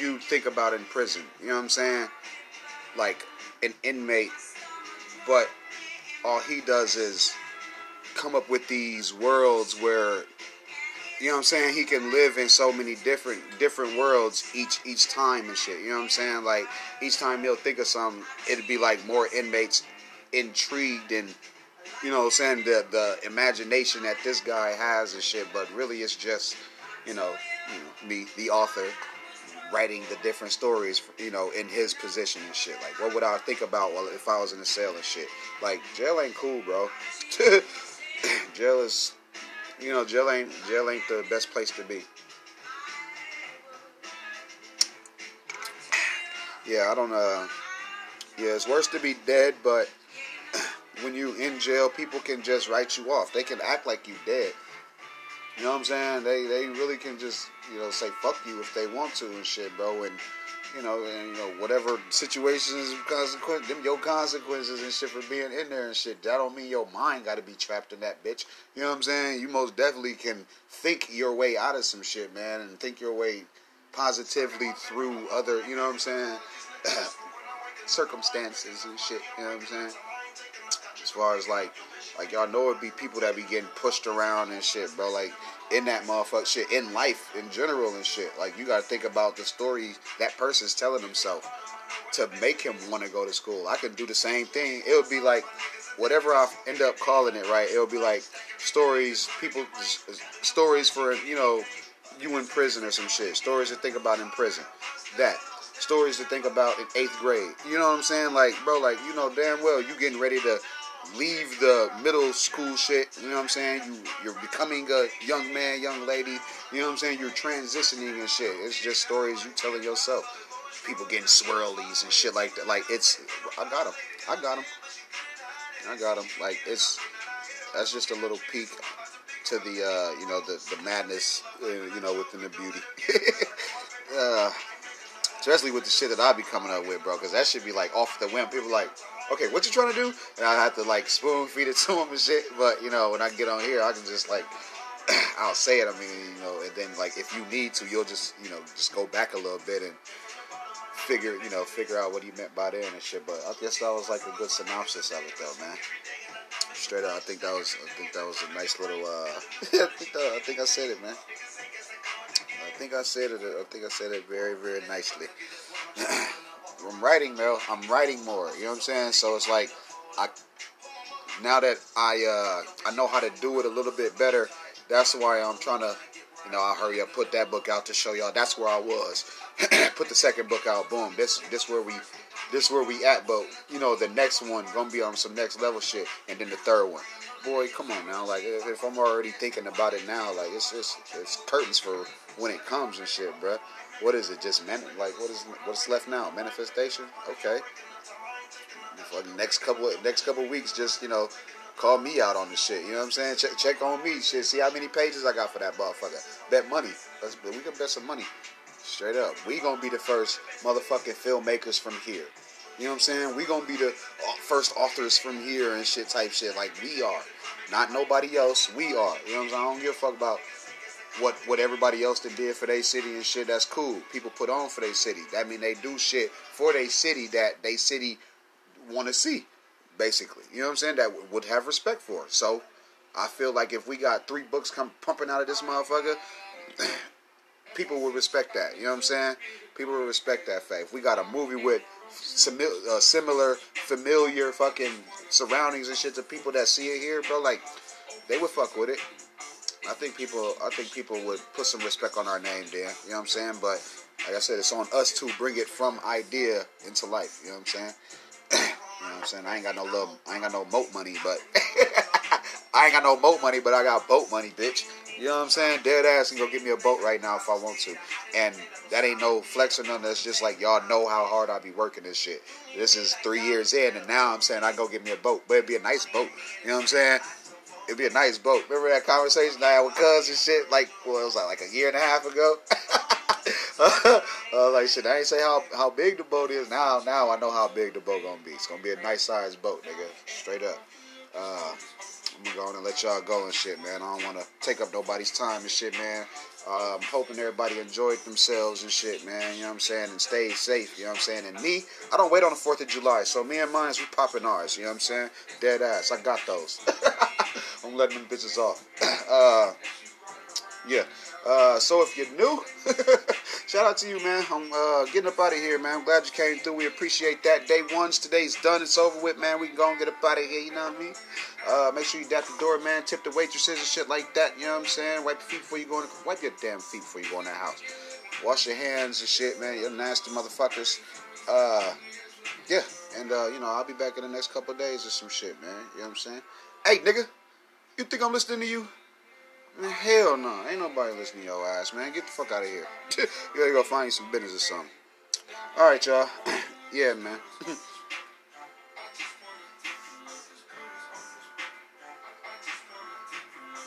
you think about in prison. You know what I'm saying? Like an inmate, but all he does is come up with these worlds where you know what I'm saying he can live in so many different different worlds each each time and shit. You know what I'm saying? Like each time he'll think of something, it'd be like more inmates intrigued and you know what I'm saying the the imagination that this guy has and shit. But really, it's just you know, you know me, the author, writing the different stories, you know, in his position and shit. Like, what would I think about well, if I was in a cell and shit? Like, jail ain't cool, bro. (laughs) jail is, you know, jail ain't jail ain't the best place to be. Yeah, I don't. Uh, yeah, it's worse to be dead, but (clears throat) when you in jail, people can just write you off. They can act like you dead. You know what I'm saying? They they really can just you know say fuck you if they want to and shit, bro. And you know and you know whatever situations, consequences, them your consequences and shit for being in there and shit. That don't mean your mind got to be trapped in that bitch. You know what I'm saying? You most definitely can think your way out of some shit, man, and think your way positively through other. You know what I'm saying? (clears throat) circumstances and shit. You know what I'm saying? As far as like like y'all know, it'd be people that be getting pushed around and shit, bro. Like in that motherfucker shit in life in general and shit. Like you gotta think about the story that person's telling himself to make him want to go to school. I could do the same thing. It would be like whatever I end up calling it, right? It'll be like stories, people, stories for you know you in prison or some shit. Stories to think about in prison. That stories to think about in eighth grade. You know what I'm saying? Like, bro, like you know damn well you getting ready to leave the middle school shit. You know what I'm saying? You you're becoming a young man, young lady. You know what I'm saying? You're transitioning and shit. It's just stories you telling yourself. People getting swirlies and shit like that. Like it's, I got them. I got them. I got them. Like it's, that's just a little peek to the, uh, you know, the the madness, uh, you know, within the beauty. (laughs) uh, especially with the shit that I be coming up with, bro. Because that should be like off the whim. People like, okay, what you trying to do? And I have to like spoon feed it (laughs) to him and shit. But you know, when I get on here, I can just like, (clears throat) I'll say it. I mean, you know, and then like if you need to, you'll just you know just go back a little bit and figure you know figure out what he meant by that and shit. But I guess that was like a good synopsis of it, though, man. Straight up, I think that was I think that was a nice little. uh (laughs) I think that, I think I said it, man. I think I said it. I think I said it very very nicely. (clears throat) I'm writing though. I'm writing more. You know what I'm saying? So it's like I now that I uh, I know how to do it a little bit better. That's why I'm trying to, you know, I hurry up, put that book out to show y'all. That's where I was. (clears throat) put the second book out. Boom. This this where we this where we at. But you know, the next one gonna be on some next level shit, and then the third one. Boy, come on now. Like if, if I'm already thinking about it now, like it's just it's curtains for when it comes and shit, bruh what is it? Just man, like what is what's left now? Manifestation. Okay. For the next couple of, next couple weeks, just you know, call me out on the shit. You know what I'm saying? Check check on me. Shit. See how many pages I got for that motherfucker. Bet money. Let's we can bet some money. Straight up. We gonna be the first motherfucking filmmakers from here. You know what I'm saying? We gonna be the uh, first authors from here and shit type shit. Like we are. Not nobody else. We are. You know what I'm saying? I don't give a fuck about what what everybody else that did for their city and shit. That's cool. People put on for their city. That mean they do shit for their city that they city want to see. Basically, you know what I'm saying? That would have respect for. So, I feel like if we got three books come pumping out of this motherfucker, (clears throat) people would respect that. You know what I'm saying? People would respect that fact. If we got a movie with uh, similar, familiar fucking surroundings and shit to people that see it here, bro, like they would fuck with it. I think people I think people would put some respect on our name there. You know what I'm saying? But like I said, it's on us to bring it from idea into life. You know what I'm saying? (clears throat) you know what I'm saying? I ain't got no love I ain't got no moat money, but (laughs) I ain't got no boat money, but I got boat money, bitch. You know what I'm saying? Dead ass can go get me a boat right now if I want to. And that ain't no flex or nothing. That's just like y'all know how hard I be working this shit. This is three years in, and now I'm saying I go get me a boat, but it'd be a nice boat. You know what I'm saying? It'd be a nice boat. Remember that conversation I had with Cuz and shit? Like, well, it was like, like a year and a half ago. (laughs) uh, like shit, I ain't say how how big the boat is. Now, now I know how big the boat gonna be. It's gonna be a nice sized boat, nigga. Straight up. Uh, I'm gonna go and let y'all go and shit, man. I don't wanna take up nobody's time and shit, man. I'm hoping everybody enjoyed themselves and shit, man. You know what I'm saying? And stay safe, you know what I'm saying? And me, I don't wait on the 4th of July. So me and mine, we popping ours, you know what I'm saying? Dead ass. I got those. (laughs) I'm letting them bitches off. (clears throat) uh, yeah. Uh, so if you're new, (laughs) shout out to you, man. I'm uh, getting up out of here, man. I'm glad you came through. We appreciate that. Day one's today's done. It's over with, man. We can go and get up out of here. You know what I mean? Uh, make sure you dap the door, man. Tip the waitresses and shit like that. You know what I'm saying? Wipe your feet before you go in. The, wipe your damn feet before you go in that house. Wash your hands and shit, man. You're nasty motherfuckers. Uh, yeah, and uh, you know I'll be back in the next couple days or some shit, man. You know what I'm saying? Hey, nigga, you think I'm listening to you? Man, hell no. Ain't nobody listening to your ass, man. Get the fuck out of here. (laughs) you gotta go find you some business or something. Alright, y'all. (clears throat) yeah, man. (laughs)